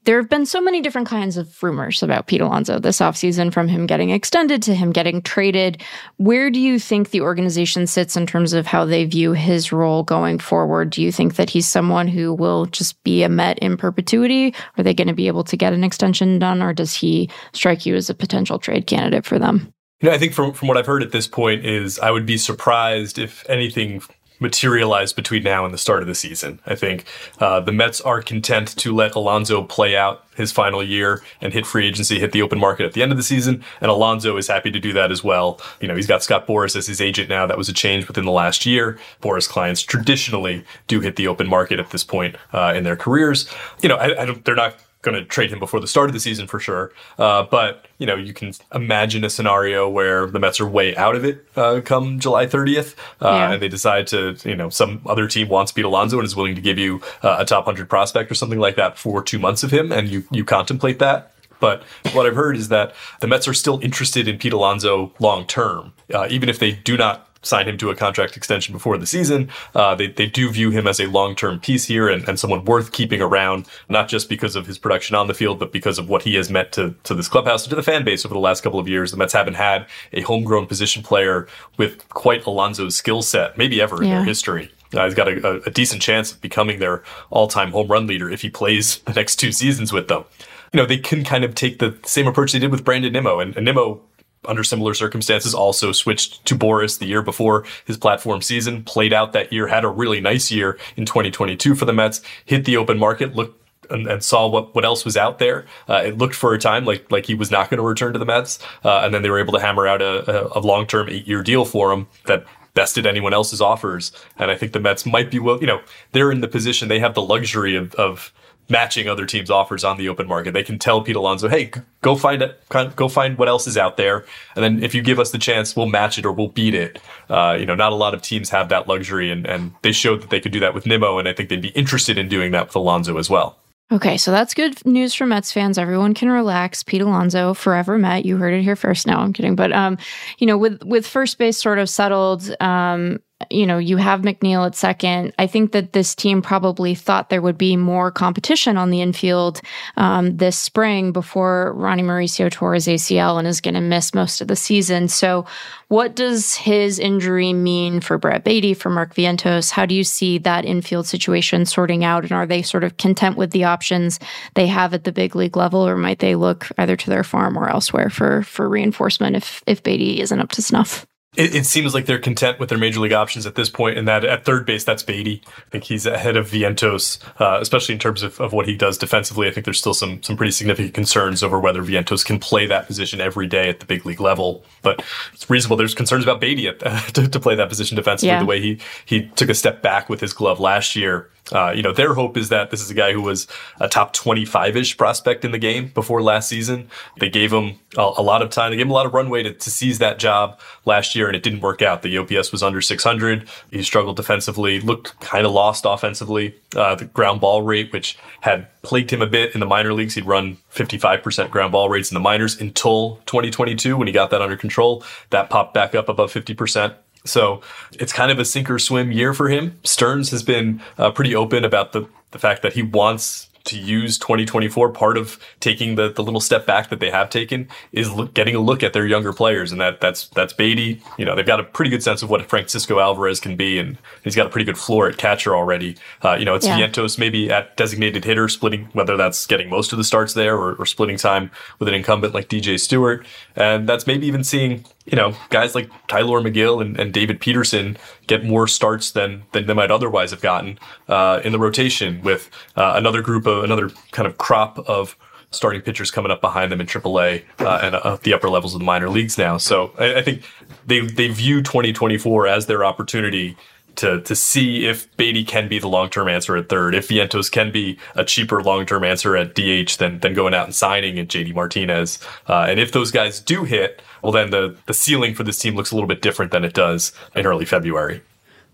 there have been so many different kinds of rumors about Pete Alonso this offseason, from him getting extended to him getting traded. Where do you think the organization sits in terms of how they view his role going forward? Do you think that he's someone who will just be a Met in perpetuity? Are they going to be able to get an extension done, or does he strike you as a potential trade candidate for them? You know, I think from from what I've heard at this point is I would be surprised if anything materialized between now and the start of the season. I think uh, the Mets are content to let Alonso play out his final year and hit free agency, hit the open market at the end of the season. And Alonso is happy to do that as well. You know, he's got Scott Boras as his agent now. That was a change within the last year. Boras clients traditionally do hit the open market at this point uh, in their careers. You know, I, I they're not going to trade him before the start of the season for sure. Uh, but you know, you can imagine a scenario where the Mets are way out of it uh, come July 30th, uh, yeah. and they decide to, you know, some other team wants Pete Alonso and is willing to give you uh, a top 100 prospect or something like that for two months of him, and you you contemplate that. But what I've heard is that the Mets are still interested in Pete Alonso long term, uh, even if they do not sign him to a contract extension before the season. Uh, they, they do view him as a long term piece here and, and someone worth keeping around, not just because of his production on the field, but because of what he has meant to, to this clubhouse and to the fan base over the last couple of years. The Mets haven't had a homegrown position player with quite Alonso's skill set, maybe ever in their history. Uh, he's got a, a, decent chance of becoming their all time home run leader if he plays the next two seasons with them. You know, they can kind of take the same approach they did with Brandon Nimmo. And, and Nimmo under similar circumstances, also switched to Boras the year before his platform season, played out that year, had a really nice year in 2022 for the Mets, hit the open market, looked and, and, saw what, what else was out there. Uh, it looked for a time like like he was not going to return to the Mets, uh, and then they were able to hammer out a, a, long term eight year deal for him that bested anyone else's offers. And I think the Mets might be well, you know, they're in the position they have the luxury of of matching other teams' offers on the open market. They can tell Pete Alonso, "Hey, go find it, go find what else is out there, and then if you give us the chance, we'll match it or we'll beat it." Uh, you know, not a lot of teams have that luxury, and and they showed that they could do that with Nimmo, and I think they'd be interested in doing that with Alonso as well. Okay, so that's good news for Mets fans. Everyone can relax. Pete Alonso, forever Met. You heard it here first. No, I'm kidding. But um, you know, with with first base sort of settled, um, you know, you have McNeil at second. I think that this team probably thought there would be more competition on the infield um, this spring before Ronny Mauricio tore his ACL and is going to miss most of the season. So, what does his injury mean for Brett Baty, for Mark Vientos? How do you see that infield situation sorting out? And are they sort of content with the options they have at the big league level, or might they look either to their farm or elsewhere for for reinforcement if if Baty isn't up to snuff? It, it, seems like they're content with their major league options at this point, and that at third base, that's Baty. I think he's ahead of Vientos, uh, especially in terms of, of what he does defensively. I think there's still some some pretty significant concerns over whether Vientos can play that position every day at the big league level. But it's reasonable. There's concerns about Baty at, to, to, play that position defensively. Yeah. The way he he took a step back with his glove last year uh, you know, their hope is that this is a guy who was a top 25 ish prospect in the game before last season. They gave him a, a, lot of time. They gave him a lot of runway to, to seize that job last year, and it didn't work out. The OPS was under 600. He struggled defensively, looked kind of lost offensively. Uh, the ground ball rate, which had plagued him a bit in the minor leagues, he'd run 55% ground ball rates in the minors until 2022 when he got that under control. That popped back up above 50%. So it's kind of a sink or swim year for him. Stearns has been uh, pretty open about the, the fact that he wants to use 2024 part of taking the, the little step back that they have taken is look, getting a look at their younger players. And that that's that's Baty you know they've got a pretty good sense of what Francisco Alvarez can be. And he's got a pretty good floor at catcher already. Uh, you know it's yeah. Vientos maybe at designated hitter splitting whether that's getting most of the starts there or, or splitting time with an incumbent like DJ Stewart. And that's maybe even seeing you know, guys like Tylor Megill and, and David Peterson get more starts than than they might otherwise have gotten uh, in the rotation with uh, another group of another kind of crop of starting pitchers coming up behind them in AAA uh, and uh, the upper levels of the minor leagues now. So I, I think they they view 2024 as their opportunity to to see if Baty can be the long term answer at third, if Vientos can be a cheaper long term answer at DH than than going out and signing at JD Martinez, uh, and if those guys do hit, well then the the ceiling for this team looks a little bit different than it does in early February.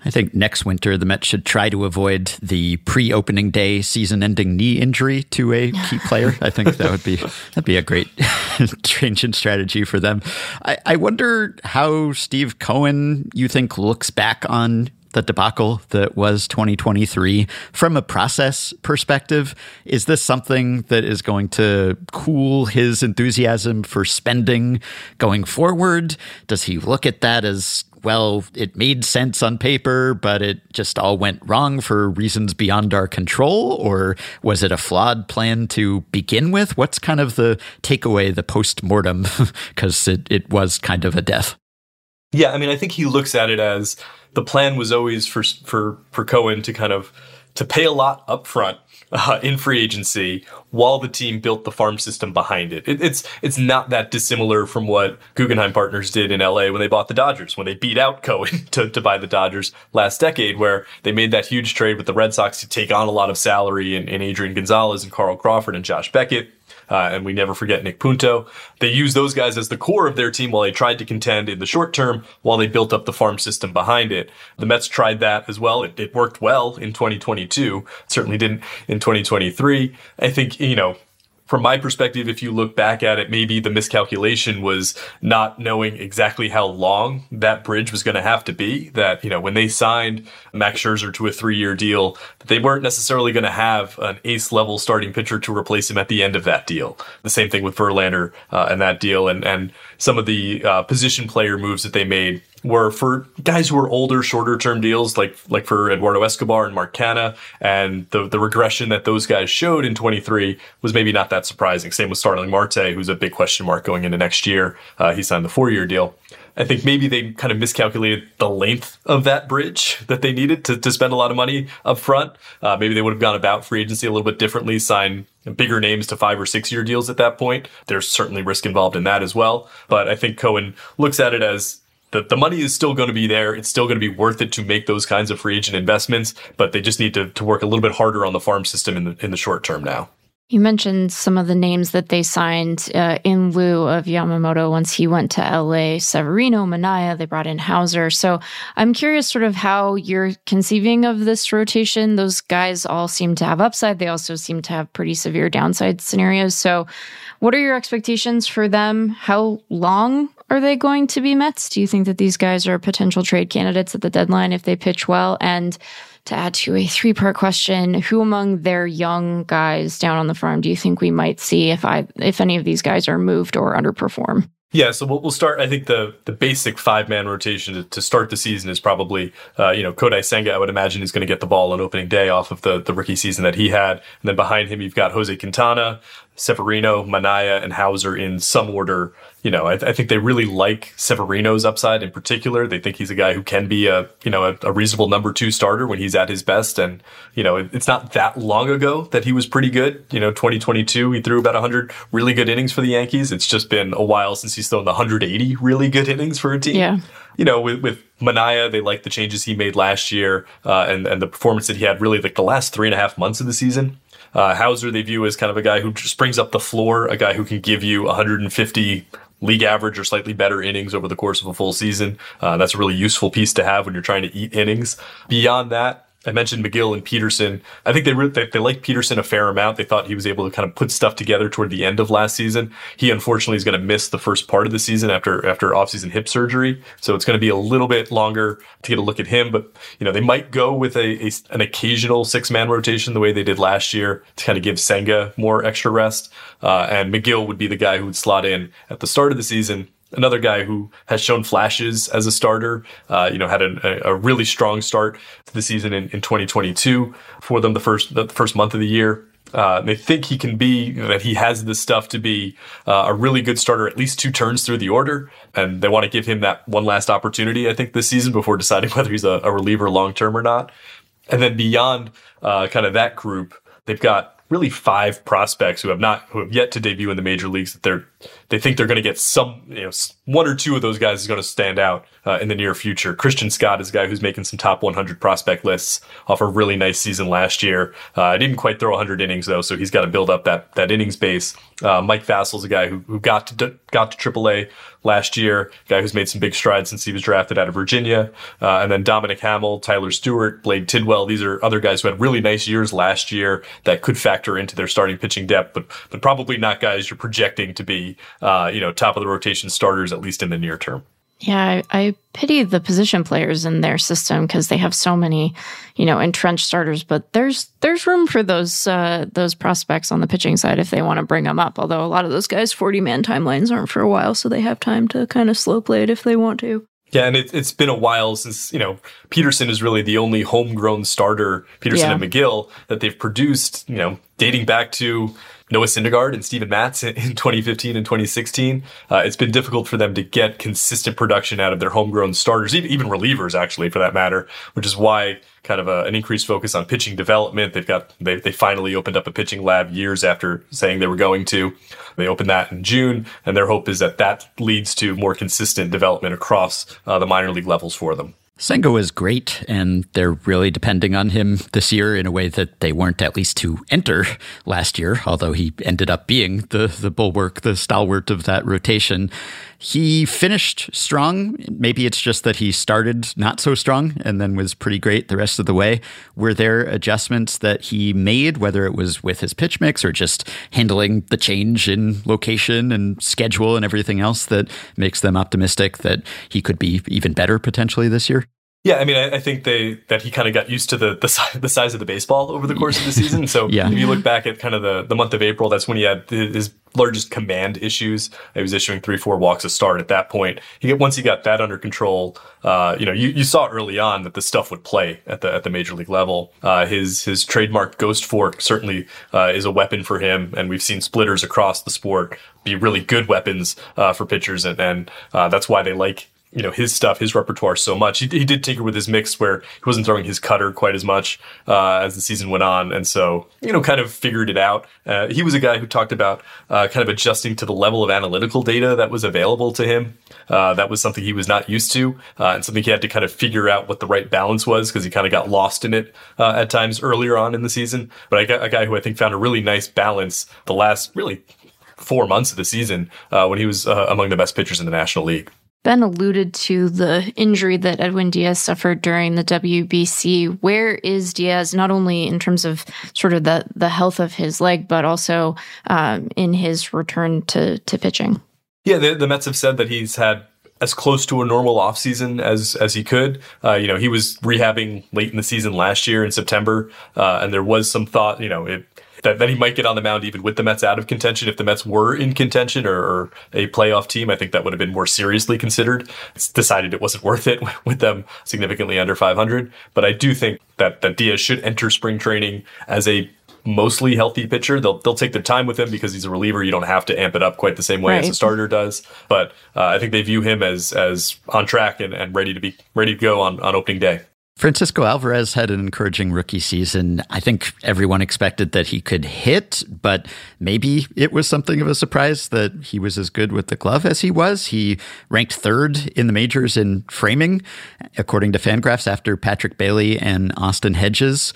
I think next winter the Mets should try to avoid the pre-opening day season-ending knee injury to a key player. I think that would be that'd be a great change in strategy for them. I, I wonder how Steve Cohen you think looks back on the debacle that was 2023 from a process perspective is this something that is going to cool his enthusiasm for spending going forward? Does he look at that as well it made sense on paper but it just all went wrong for reasons beyond our control? Or was it a flawed plan to begin with? What's kind of the takeaway the post-mortem? Because it, it was kind of a death. Yeah i mean i think he looks at it as the plan was always for for for Cohen to kind of to pay a lot upfront uh, in free agency while the team built the farm system behind it. it. It's it's not that dissimilar from what Guggenheim Partners did in LA when they bought the Dodgers, when they beat out Cohen to, to buy the Dodgers last decade, where they made that huge trade with the Red Sox to take on a lot of salary in, in Adrian Gonzalez and Carl Crawford and Josh Beckett uh, and we never forget Nick Punto. They used those guys as the core of their team while they tried to contend in the short term while they built up the farm system behind it. The Mets tried that as well. It, it worked well in 2022. Certainly didn't in 2023. I think, you know, from my perspective, if you look back at it, maybe the miscalculation was not knowing exactly how long that bridge was going to have to be. That, you know, when they signed Max Scherzer to a three year deal, that they weren't necessarily going to have an ace level starting pitcher to replace him at the end of that deal. The same thing with Verlander uh, and that deal and, and some of the uh, position player moves that they made were for guys who were older, shorter term deals, like like for Eduardo Escobar and Mark Canha, and the the regression that those guys showed in 23 was maybe not that surprising. Same with Starling Marte, who's a big question mark going into next year. Uh, he signed the four year deal. I think maybe they kind of miscalculated the length of that bridge that they needed to, to spend a lot of money up front. Uh, maybe they would have gone about free agency a little bit differently, sign bigger names to five or six year deals at that point. There's certainly risk involved in that as well. But I think Cohen looks at it as the, the money is still going to be there. It's still going to be worth it to make those kinds of free agent investments, but they just need to, to work a little bit harder on the farm system in the, in the short term now. You mentioned some of the names that they signed uh, in lieu of Yamamoto once he went to LA. Severino, Manaea, they brought in Houser. So I'm curious sort of how you're conceiving of this rotation. Those guys all seem to have upside. They also seem to have pretty severe downside scenarios. So what are your expectations for them? How long are they going to be Mets? Do you think that these guys are potential trade candidates at the deadline if they pitch well? And to add to a three part question, who among their young guys down on the farm do you think we might see if I if any of these guys are moved or underperform? Yeah, so we'll, we'll start. I think the the basic five man rotation to, to, start the season is probably, uh, you know, Kodai Senga. I would imagine is going to get the ball on opening day off of the the rookie season that he had, and then behind him you've got Jose Quintana, Severino, Manaea, and Houser in some order. You know, I, I, think they really like Severino's upside in particular. They think he's a guy who can be a you know a, a reasonable number two starter when he's at his best. And you know, it, it's not that long ago that he was pretty good. You know, 2022 he threw about 100 really good innings for the Yankees. It's just been a while since he's thrown the 180 really good innings for a team. Yeah. You know, with, with Manaea, they like the changes he made last year uh, and and the performance that he had really like the last three and a half months of the season. Uh, Houser they view as kind of a guy who just brings up the floor, a guy who can give you 150 league average or slightly better innings over the course of a full season. Uh, that's a really useful piece to have when you're trying to eat innings. Beyond that, I mentioned Megill and Peterson. I think they, re- they they liked Peterson a fair amount. They thought he was able to kind of put stuff together toward the end of last season. He unfortunately is going to miss the first part of the season after after offseason hip surgery, so it's going to be a little bit longer to get a look at him. But you know they might go with a, a an occasional six man rotation the way they did last year to kind of give Senga more extra rest. Uh, and Megill would be the guy who would slot in at the start of the season another guy who has shown flashes as a starter. Uh, you know, had a, a, really strong start to the season in, in 2022 for them the first the first month of the year. Uh, they think he can be that he has the stuff to be uh, a really good starter at least two turns through the order, and they want to give him that one last opportunity. I think this season before deciding whether he's a, a reliever long term or not. And then beyond uh, kind of that group, they've got really five prospects who have not who have yet to debut in the major leagues that they're they think they're going to get some you know one or two of those guys is going to stand out uh, in the near future. Christian Scott is a guy who's making some top 100 prospect lists off a really nice season last year. Uh, didn't quite throw 100 innings though, so he's got to build up that that innings base. Uh, Mike Vasil's a guy who, who got to got to AAA last year, guy who's made some big strides since he was drafted out of Virginia. Uh, and then Dominic Hamel, Tyler Stuart, Blade Tidwell. These are other guys who had really nice years last year that could factor into their starting pitching depth, but but probably not guys you're projecting to be uh, you know top of the rotation starters at least in the near term. Yeah, I, I pity the position players in their system because they have so many, you know, entrenched starters. But there's there's room for those uh, those prospects on the pitching side if they want to bring them up. Although a lot of those guys, forty man timelines aren't for a while, so they have time to kind of slow play it if they want to. Yeah, and it, has been a while since you know Peterson is really the only homegrown starter, Peterson yeah. and Megill, that they've produced. You know, dating back to Noah Syndergaard and Steven Matz in 2015 and 2016. Uh, it's been difficult for them to get consistent production out of their homegrown starters, even relievers, actually, for that matter, which is why kind of a, an increased focus on pitching development. They've got they, they finally opened up a pitching lab years after saying they were going to. They opened that in June, and their hope is that that leads to more consistent development across uh, the minor league levels for them. Senga is great, and they're really depending on him this year in a way that they weren't at least to enter last year, although he ended up being the, the bulwark, the stalwart of that rotation. He finished strong. Maybe it's just that he started not so strong and then was pretty great the rest of the way. Were there adjustments that he made, whether it was with his pitch mix or just handling the change in location and schedule and everything else that makes them optimistic that he could be even better potentially this year? Yeah, I mean, I, I, think they that he kind of got used to the, the the size of the baseball over the course of the season. So yeah. if you look back at kind of the, the month of April, that's when he had his largest command issues. He was issuing three, four walks a start at that point. He once he got that under control, uh, you know, you, you saw early on that the stuff would play at the at the major league level. Uh, his his trademark ghost fork certainly uh, is a weapon for him, and we've seen splitters across the sport be really good weapons uh, for pitchers, and, and uh, that's why they like you know his stuff, his repertoire so much. He, he did tinker with his mix where he wasn't throwing his cutter quite as much uh, as the season went on, and so you know kind of figured it out. Uh, he was a guy who talked about uh, kind of adjusting to the level of analytical data that was available to him. Uh, that was something he was not used to, uh, and something he had to kind of figure out what the right balance was because he kind of got lost in it uh, at times earlier on in the season. But I got a guy who I think found a really nice balance the last really four months of the season when he was among the best pitchers in the National League. Ben alluded to the injury that Edwin Diaz suffered during the WBC. Where is Diaz, not only in terms of sort of the, the health of his leg, but also um, in his return to, to pitching? Yeah, the, the Mets have said that he's had as close to a normal offseason as as he could. Uh, you know, he was rehabbing late in the season last year in September, uh, and there was some thought, you know, it, that, that he might get on the mound even with the Mets out of contention. If the Mets were in contention or, or a playoff team, I think that would have been more seriously considered. It's decided it wasn't worth it with them significantly under 500. But I do think that, that Diaz should enter spring training as a mostly healthy pitcher. They'll they'll take their time with him because he's a reliever. You don't have to amp it up quite the same way right. as a starter does. But uh, I think they view him as as on track and, and ready to be ready to go on, on opening day. Francisco Alvarez had an encouraging rookie season. I think everyone expected that he could hit, but maybe it was something of a surprise that he was as good with the glove as he was. He ranked third in the majors in framing, according to Fangraphs, after Patrick Bailey and Austin Hedges.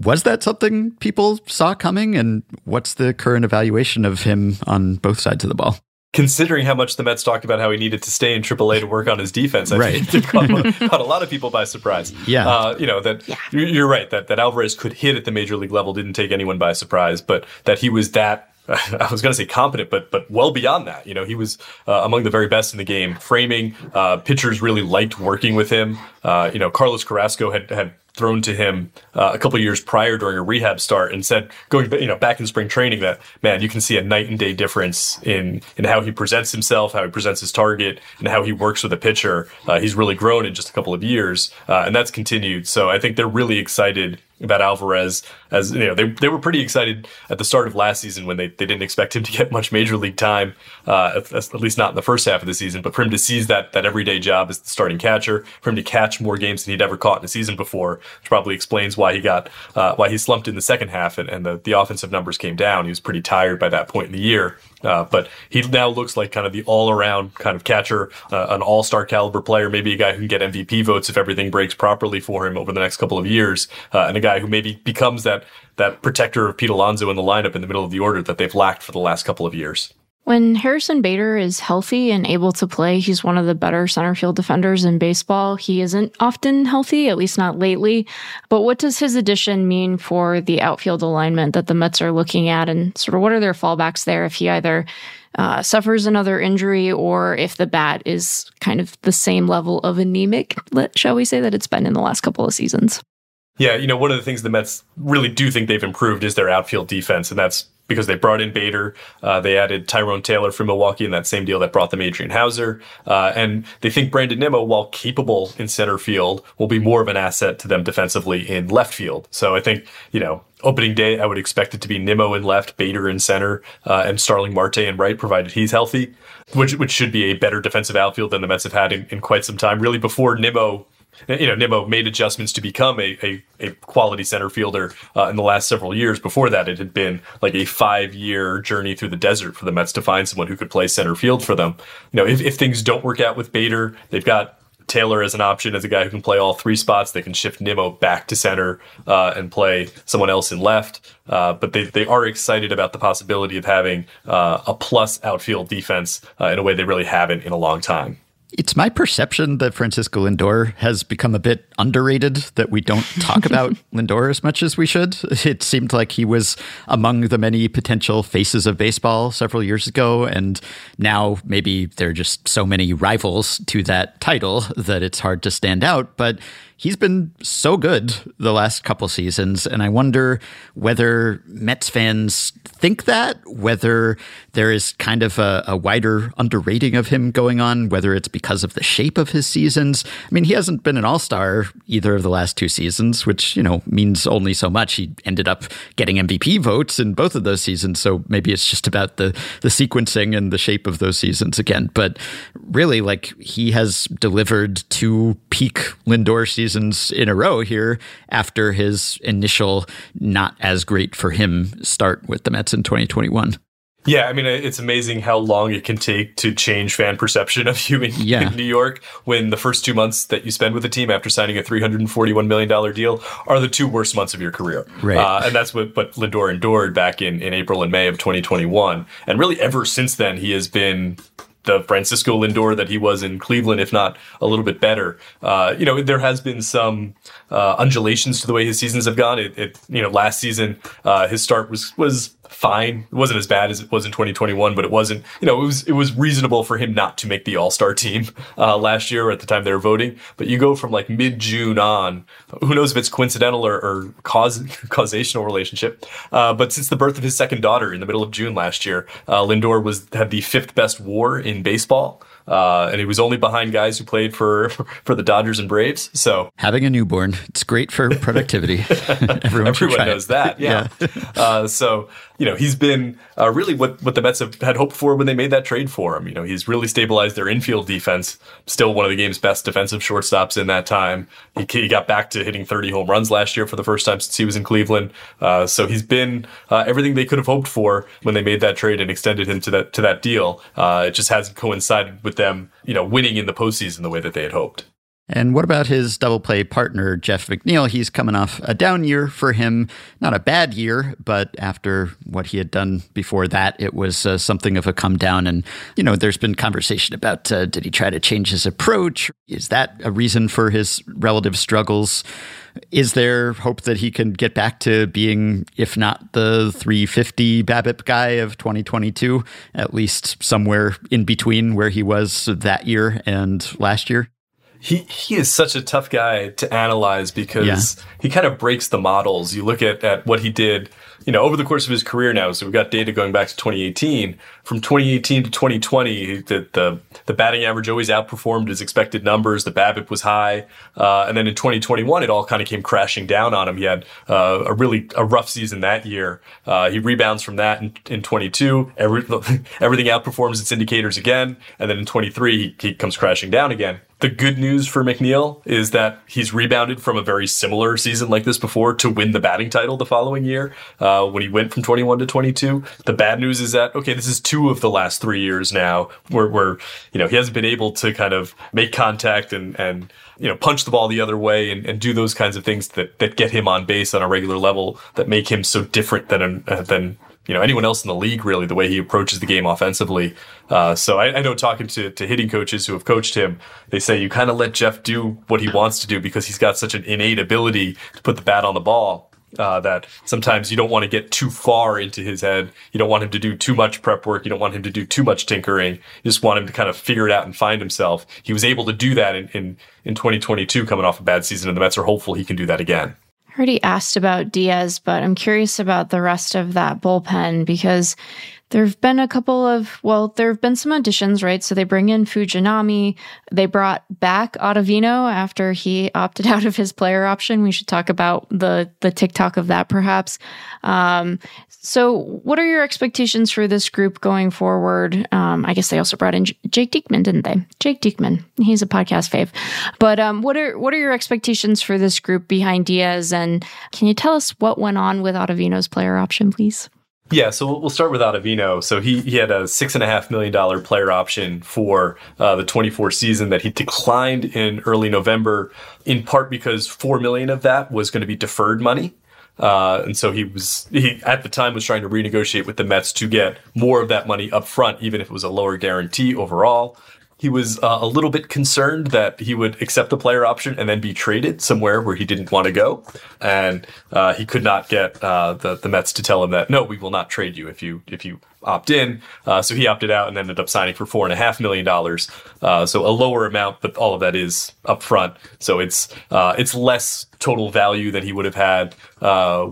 Was that something people saw coming? And what's the current evaluation of him on both sides of the ball? Considering how much the Mets talked about how he needed to stay in AAA to work on his defense, I right. think it caught, caught, a lot of people by surprise. Yeah, uh, you know that yeah. you're right that that Alvarez could hit at the major league level didn't take anyone by surprise, but that he was that. I was going to say competent, but but well beyond that. You know, he was uh, among the very best in the game. Framing uh, pitchers really liked working with him. Uh, you know, Carlos Carrasco had had thrown to him uh, a couple years prior during a rehab start and said going you know back in spring training that man you can see a night and day difference in in how he presents himself how he presents his target and how he works with a pitcher. Uh, he's really grown in just a couple of years uh, and that's continued. So i think they're really excited about Alvarez as you know they, they were pretty excited at the start of last season when they, they didn't expect him to get much major league time uh, at, at, least not in the first half of the season but for him to seize that that everyday job as the starting catcher for him to catch more games than he'd ever caught in a season before which probably explains why he got uh, why he slumped in the second half and, and the, the offensive numbers came down. He was pretty tired by that point in the year uh, but he now looks like kind of the all-around kind of catcher, uh, an all-star caliber player, maybe a guy who can get MVP votes if everything breaks properly for him over the next couple of years, uh, and a guy who maybe becomes that that protector of Pete Alonso in the lineup in the middle of the order that they've lacked for the last couple of years. When Harrison Bader is healthy and able to play, he's one of the better center field defenders in baseball. He isn't often healthy, at least not lately. But what does his addition mean for the outfield alignment that the Mets are looking at? And sort of what are their fallbacks there if he either uh, suffers another injury or if the bat is kind of the same level of anemic, shall we say, that it's been in the last couple of seasons? Yeah, you know, one of the things the Mets really do think they've improved is their outfield defense, and that's because they brought in Bader. Uh, they added Tyrone Taylor from Milwaukee in that same deal that brought them Adrian Houser. Uh, and they think Brandon Nimmo, while capable in center field, will be more of an asset to them defensively in left field. So I think, you know, opening day, I would expect it to be Nimmo in left, Bader in center, uh, and Starling Marte in right, provided he's healthy, which which should be a better defensive outfield than the Mets have had in, in quite some time. Really, before Nimmo you know, Nimmo made adjustments to become a, a, a quality center fielder uh, in the last several years. Before that, it had been like a five year journey through the desert for the Mets to find someone who could play center field for them. You know, if, if things don't work out with Bader, they've got Taylor as an option as a guy who can play all three spots. They can shift Nimmo back to center uh, and play someone else in left. Uh, but they, they are excited about the possibility of having uh, a plus outfield defense uh, in a way they really haven't in a long time. It's my perception that Francisco Lindor has become a bit underrated, that we don't talk about Lindor as much as we should. It seemed like he was among the many potential faces of baseball several years ago. And now maybe there are just so many rivals to that title that it's hard to stand out. But he's been so good the last couple seasons. And I wonder whether Mets fans think that, whether there is kind of a, a, wider underrating of him going on, whether it's because of the shape of his seasons. I mean, he hasn't been an all star either of the last two seasons, which, you know, means only so much. He ended up getting MVP votes in both of those seasons. So maybe it's just about the, the sequencing and the shape of those seasons again. But really, like, he has delivered two peak Lindor seasons seasons in a row here after his initial not as great for him start with the Mets in 2021. Yeah, I mean, it's amazing how long it can take to change fan perception of you in, yeah. in, New York when the first two months that you spend with the team after signing a $341 million deal are the two worst months of your career. Right. Uh, and that's what, what Lindor endured back in, in April and May of 2021. And really, ever since then, he has been the Francisco Lindor that he was in Cleveland, if not a little bit better. Uh, you know, there has been some uh, undulations to the way his seasons have gone. It, it you know, last season uh, his start was was fine. It wasn't as bad as it was in 2021, but it wasn't, you know, it was it was reasonable for him not to make the All Star team uh, last year at the time they were voting. But you go from like mid June on, who knows if it's coincidental or, or cause causational relationship. Uh, but since the birth of his second daughter in the middle of June last year, uh, Lindor was had the fifth best WAR in baseball. Uh, and he was only behind guys who played for for the Dodgers and Braves. So having a newborn, it's great for productivity. Everyone, Everyone knows it. that. Yeah. yeah. uh, so you know he's been uh, really what what the Mets have had hoped for when they made that trade for him. You know he's really stabilized their infield defense. Still one of the game's best defensive shortstops in that time. He, he got back to hitting 30 home runs last year for the first time since he was in Cleveland. Uh, so he's been uh, everything they could have hoped for when they made that trade and extended him to that to that deal. Uh, it just hasn't coincided with with them, you know, winning in the postseason the way that they had hoped. And what about his double play partner, Jeff McNeil? He's coming off a down year for him. Not a bad year, but after what he had done before that, it was uh, something of a come down. And, you know, there's been conversation about uh, did he try to change his approach? Is that a reason for his relative struggles? Is there hope that he can get back to being, if not the 350 BABIP guy of 2022, at least somewhere in between where he was that year and last year? he he is such a tough guy to analyze because yeah. he kind of breaks the models. You look at at what he did, you know, over the course of his career now. So we've got data going back to 2018. From 2018 to 2020, the the, the batting average always outperformed his expected numbers. The BABIP was high, uh, and then in 2021, it all kind of came crashing down on him. He had uh, a really a rough season that year. Uh, he rebounds from that in, in 22. Every, everything outperforms its indicators again, and then in 23, he, he comes crashing down again. The good news for McNeil is that he's rebounded from a very similar season like this before to win the batting title the following year uh, when he went from 21 to 22. The bad news is that, okay, this is two of the last three years now where, where you know, he hasn't been able to kind of make contact and, and you know, punch the ball the other way and, and do those kinds of things that, that get him on base on a regular level that make him so different than, uh, than you know anyone else in the league really the way he approaches the game offensively. Uh, so I, I, know talking to, to hitting coaches who have coached him, they say you kind of let Jeff do what he wants to do because he's got such an innate ability to put the bat on the ball. Uh, that sometimes you don't want to get too far into his head. You don't want him to do too much prep work. You don't want him to do too much tinkering. You just want him to kind of figure it out and find himself. He was able to do that in, in, in 2022 coming off a bad season, and the Mets are hopeful he can do that again already asked about Diaz, but I'm curious about the rest of that bullpen because there have been a couple of, well, there have been some additions, right? So they bring in Fujinami. They brought back Ottavino after he opted out of his player option. We should talk about the the TikTok of that, perhaps. Um, so, what are your expectations for this group going forward? Um, I guess they also brought in J- Jake Diekman, didn't they? Jake Diekman, he's a podcast fave. But um, what are what are your expectations for this group behind Diaz? And can you tell us what went on with Ottavino's player option, please? Yeah, so we'll start with Ottavino. So he, he had a six and a half million dollar player option for uh, the 24 season that he declined in early November, in part because four million of that was going to be deferred money. Uh, and so he was he at the time was trying to renegotiate with the Mets to get more of that money up front, even if it was a lower guarantee overall he was uh, a little bit concerned that he would accept the player option and then be traded somewhere where he didn't want to go, and uh, he could not get uh, the the Mets to tell him that no, we will not trade you if you if you opt in. Uh, so he opted out and ended up signing for four and a half million dollars. Uh, so a lower amount, but all of that is upfront. So it's uh, it's less total value than he would have had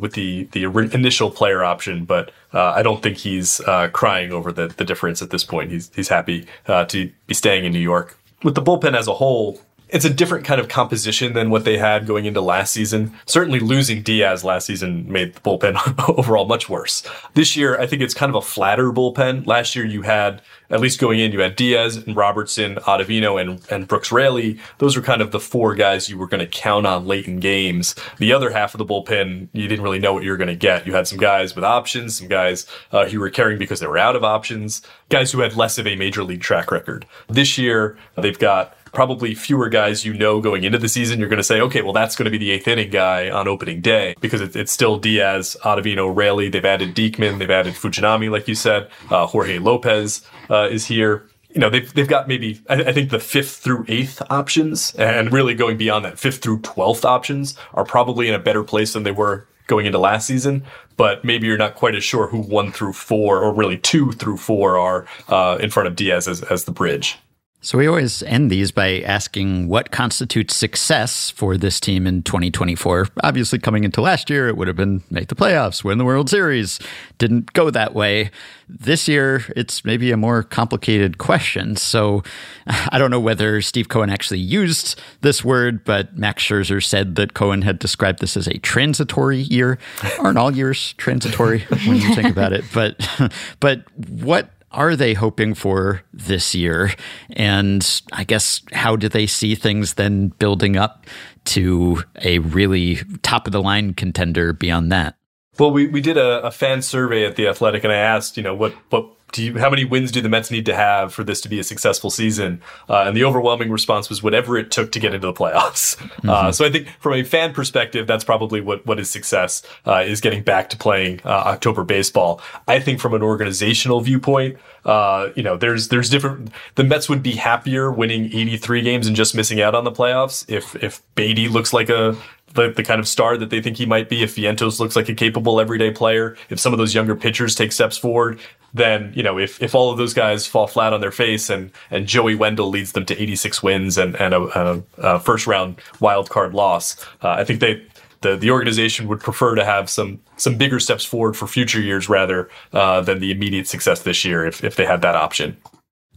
with the the initial player option. But uh, I don't think he's uh, crying over the the difference at this point. He's he's happy to be staying in New York. With the bullpen as a whole, it's a different kind of composition than what they had going into last season. Certainly losing Diaz last season made the bullpen overall much worse. This year, I think it's kind of a flatter bullpen. Last year, you had, at least going in, you had Diaz and Robertson, Ottavino, and, and Brooks Raley. Those were kind of the four guys you were going to count on late in games. The other half of the bullpen, you didn't really know what you were going to get. You had some guys with options, some guys uh, who were carrying because they were out of options, guys who had less of a major league track record. This year, they've got probably fewer guys you know going into the season. You're going to say, okay, well, that's going to be the eighth inning guy on opening day because it, it's still Diaz, Ottavino, Raley. They've added Diekman, they've added Fujinami, like you said. Uh, Jorge Lopez uh, is here. You know, they've, they've got maybe, I, I think the fifth through eighth options and really going beyond that, fifth through 12th options are probably in a better place than they were going into last season, but maybe you're not quite as sure who one through four, or really two through four, are uh, in front of Diaz as, as the bridge. So we always end these by asking what constitutes success for this team in 2024. Obviously, coming into last year, it would have been make the playoffs, win the World Series. Didn't go that way. This year, it's maybe a more complicated question. So I don't know whether Steve Cohen actually used this word, but Max Scherzer said that Cohen had described this as a transitory year. Aren't all years transitory when you think about it? But but what are they hoping for this year? And I guess how do they see things then building up to a really top of the line contender beyond that? Well, we, we did a, a fan survey at the Athletic, and I asked, you know, what what do you, how many wins do the Mets need to have for this to be a successful season? Uh, and the overwhelming response was whatever it took to get into the playoffs. Mm-hmm. Uh, so I think from a fan perspective, that's probably what, what is success, uh, is getting back to playing uh, October baseball. I think from an organizational viewpoint, uh, you know, there's, there's different, the Mets would be happier winning 83 games and just missing out on the playoffs if, if Baty looks like a, the, the kind of star that they think he might be. If Vientos looks like a capable everyday player, if some of those younger pitchers take steps forward, then you know if, if all of those guys fall flat on their face and and Joey Wendle leads them to 86 wins and and a, a, a first round wild card loss, uh, I think they the the organization would prefer to have some some bigger steps forward for future years rather uh, than the immediate success this year if if they had that option.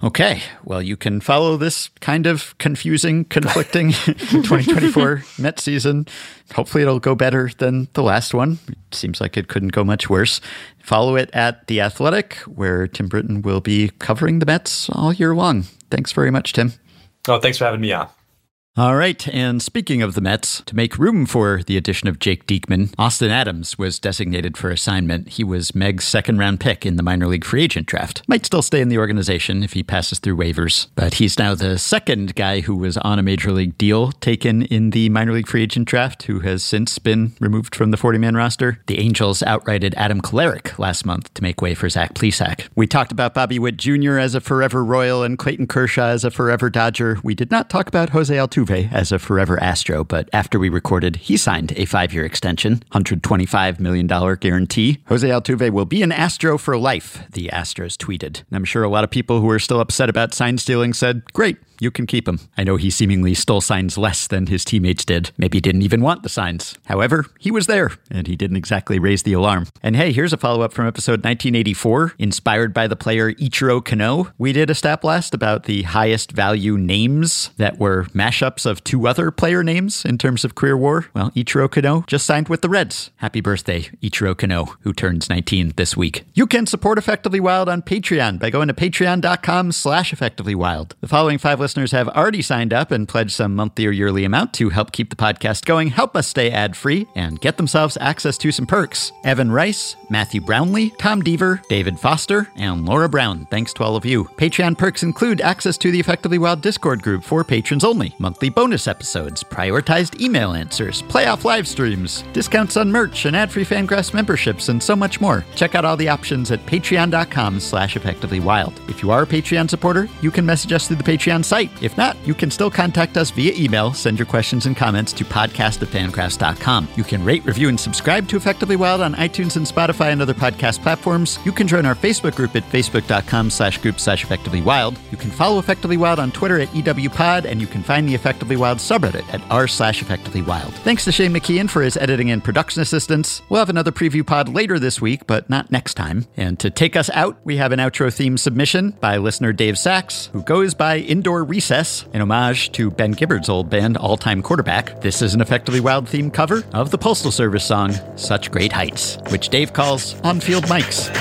Okay, well, you can follow this kind of confusing, conflicting 2024 Met season. Hopefully, it'll go better than the last one. It seems like it couldn't go much worse. Follow it at The Athletic, where Tim Britton will be covering the Mets all year long. Thanks very much, Tim. Oh, thanks for having me on. All right, and speaking of the Mets, to make room for the addition of Jake Diekman, Austin Adams was designated for assignment. He was Meg's second round pick in the minor league free agent draft. Might still stay in the organization if he passes through waivers, but he's now the second guy who was on a major league deal taken in the minor league free agent draft who has since been removed from the 40 man roster. The Angels outrighted Adam Kolarek last month to make way for Zach Plesac. We talked about Bobby Witt Jr. as a forever Royal and Clayton Kershaw as a forever Dodger. We did not talk about Jose Altuve Altuve as a forever Astro, but after we recorded, he signed a five year extension, $125 million guarantee. Jose Altuve will be an Astro for life, the Astros tweeted. And I'm sure a lot of people who are still upset about sign stealing said, Great, you can keep him. I know he seemingly stole signs less than his teammates did. Maybe didn't even want the signs. However, he was there, and he didn't exactly raise the alarm. And hey, here's a follow up from episode 1984, inspired by the player Ichiro Cano. We did a stat blast about the highest value names that were mashups of two other player names in terms of career war. Well, Ichiro Cano just signed with the Reds. Happy birthday, Ichiro Cano, who turns 19 this week. You can support Effectively Wild on Patreon by going to patreon.com slash effectively wild. The following five lists listeners have already signed up and pledged some monthly or yearly amount to help keep the podcast going, help us stay ad free, and get themselves access to some perks. Evan Rice, Matthew Brownlee, Tom Deaver, David Foster, and Laura Brown. Thanks to all of you. Patreon perks include access to the Effectively Wild Discord group for patrons only, monthly bonus episodes, prioritized email answers, playoff live streams, discounts on merch, and ad-free Fangraphs memberships, and so much more. Check out all the options at patreon.com slash effectivelywild. If you are a Patreon supporter, you can message us through the Patreon site. If not, you can still contact us via email. Send your questions and comments to podcast at fangraphs.com. You can rate, review, and subscribe to Effectively Wild on iTunes and Spotify and other podcast platforms. You can join our Facebook group at facebook.com slash group slash effectively wild. You can follow Effectively Wild on Twitter at EWPod, and you can find the Effectively Wild subreddit at r slash effectively wild. Thanks to Shane McKeon for his editing and production assistance. We'll have another preview pod later this week, but not next time. And to take us out, we have an outro theme submission by listener Dave Sachs, who goes by Indoor Recess, an homage to Ben Gibbard's old band, All Time Quarterback. This is an effectively wild themed cover of the Postal Service song, Such Great Heights, which Dave calls On Field Mics.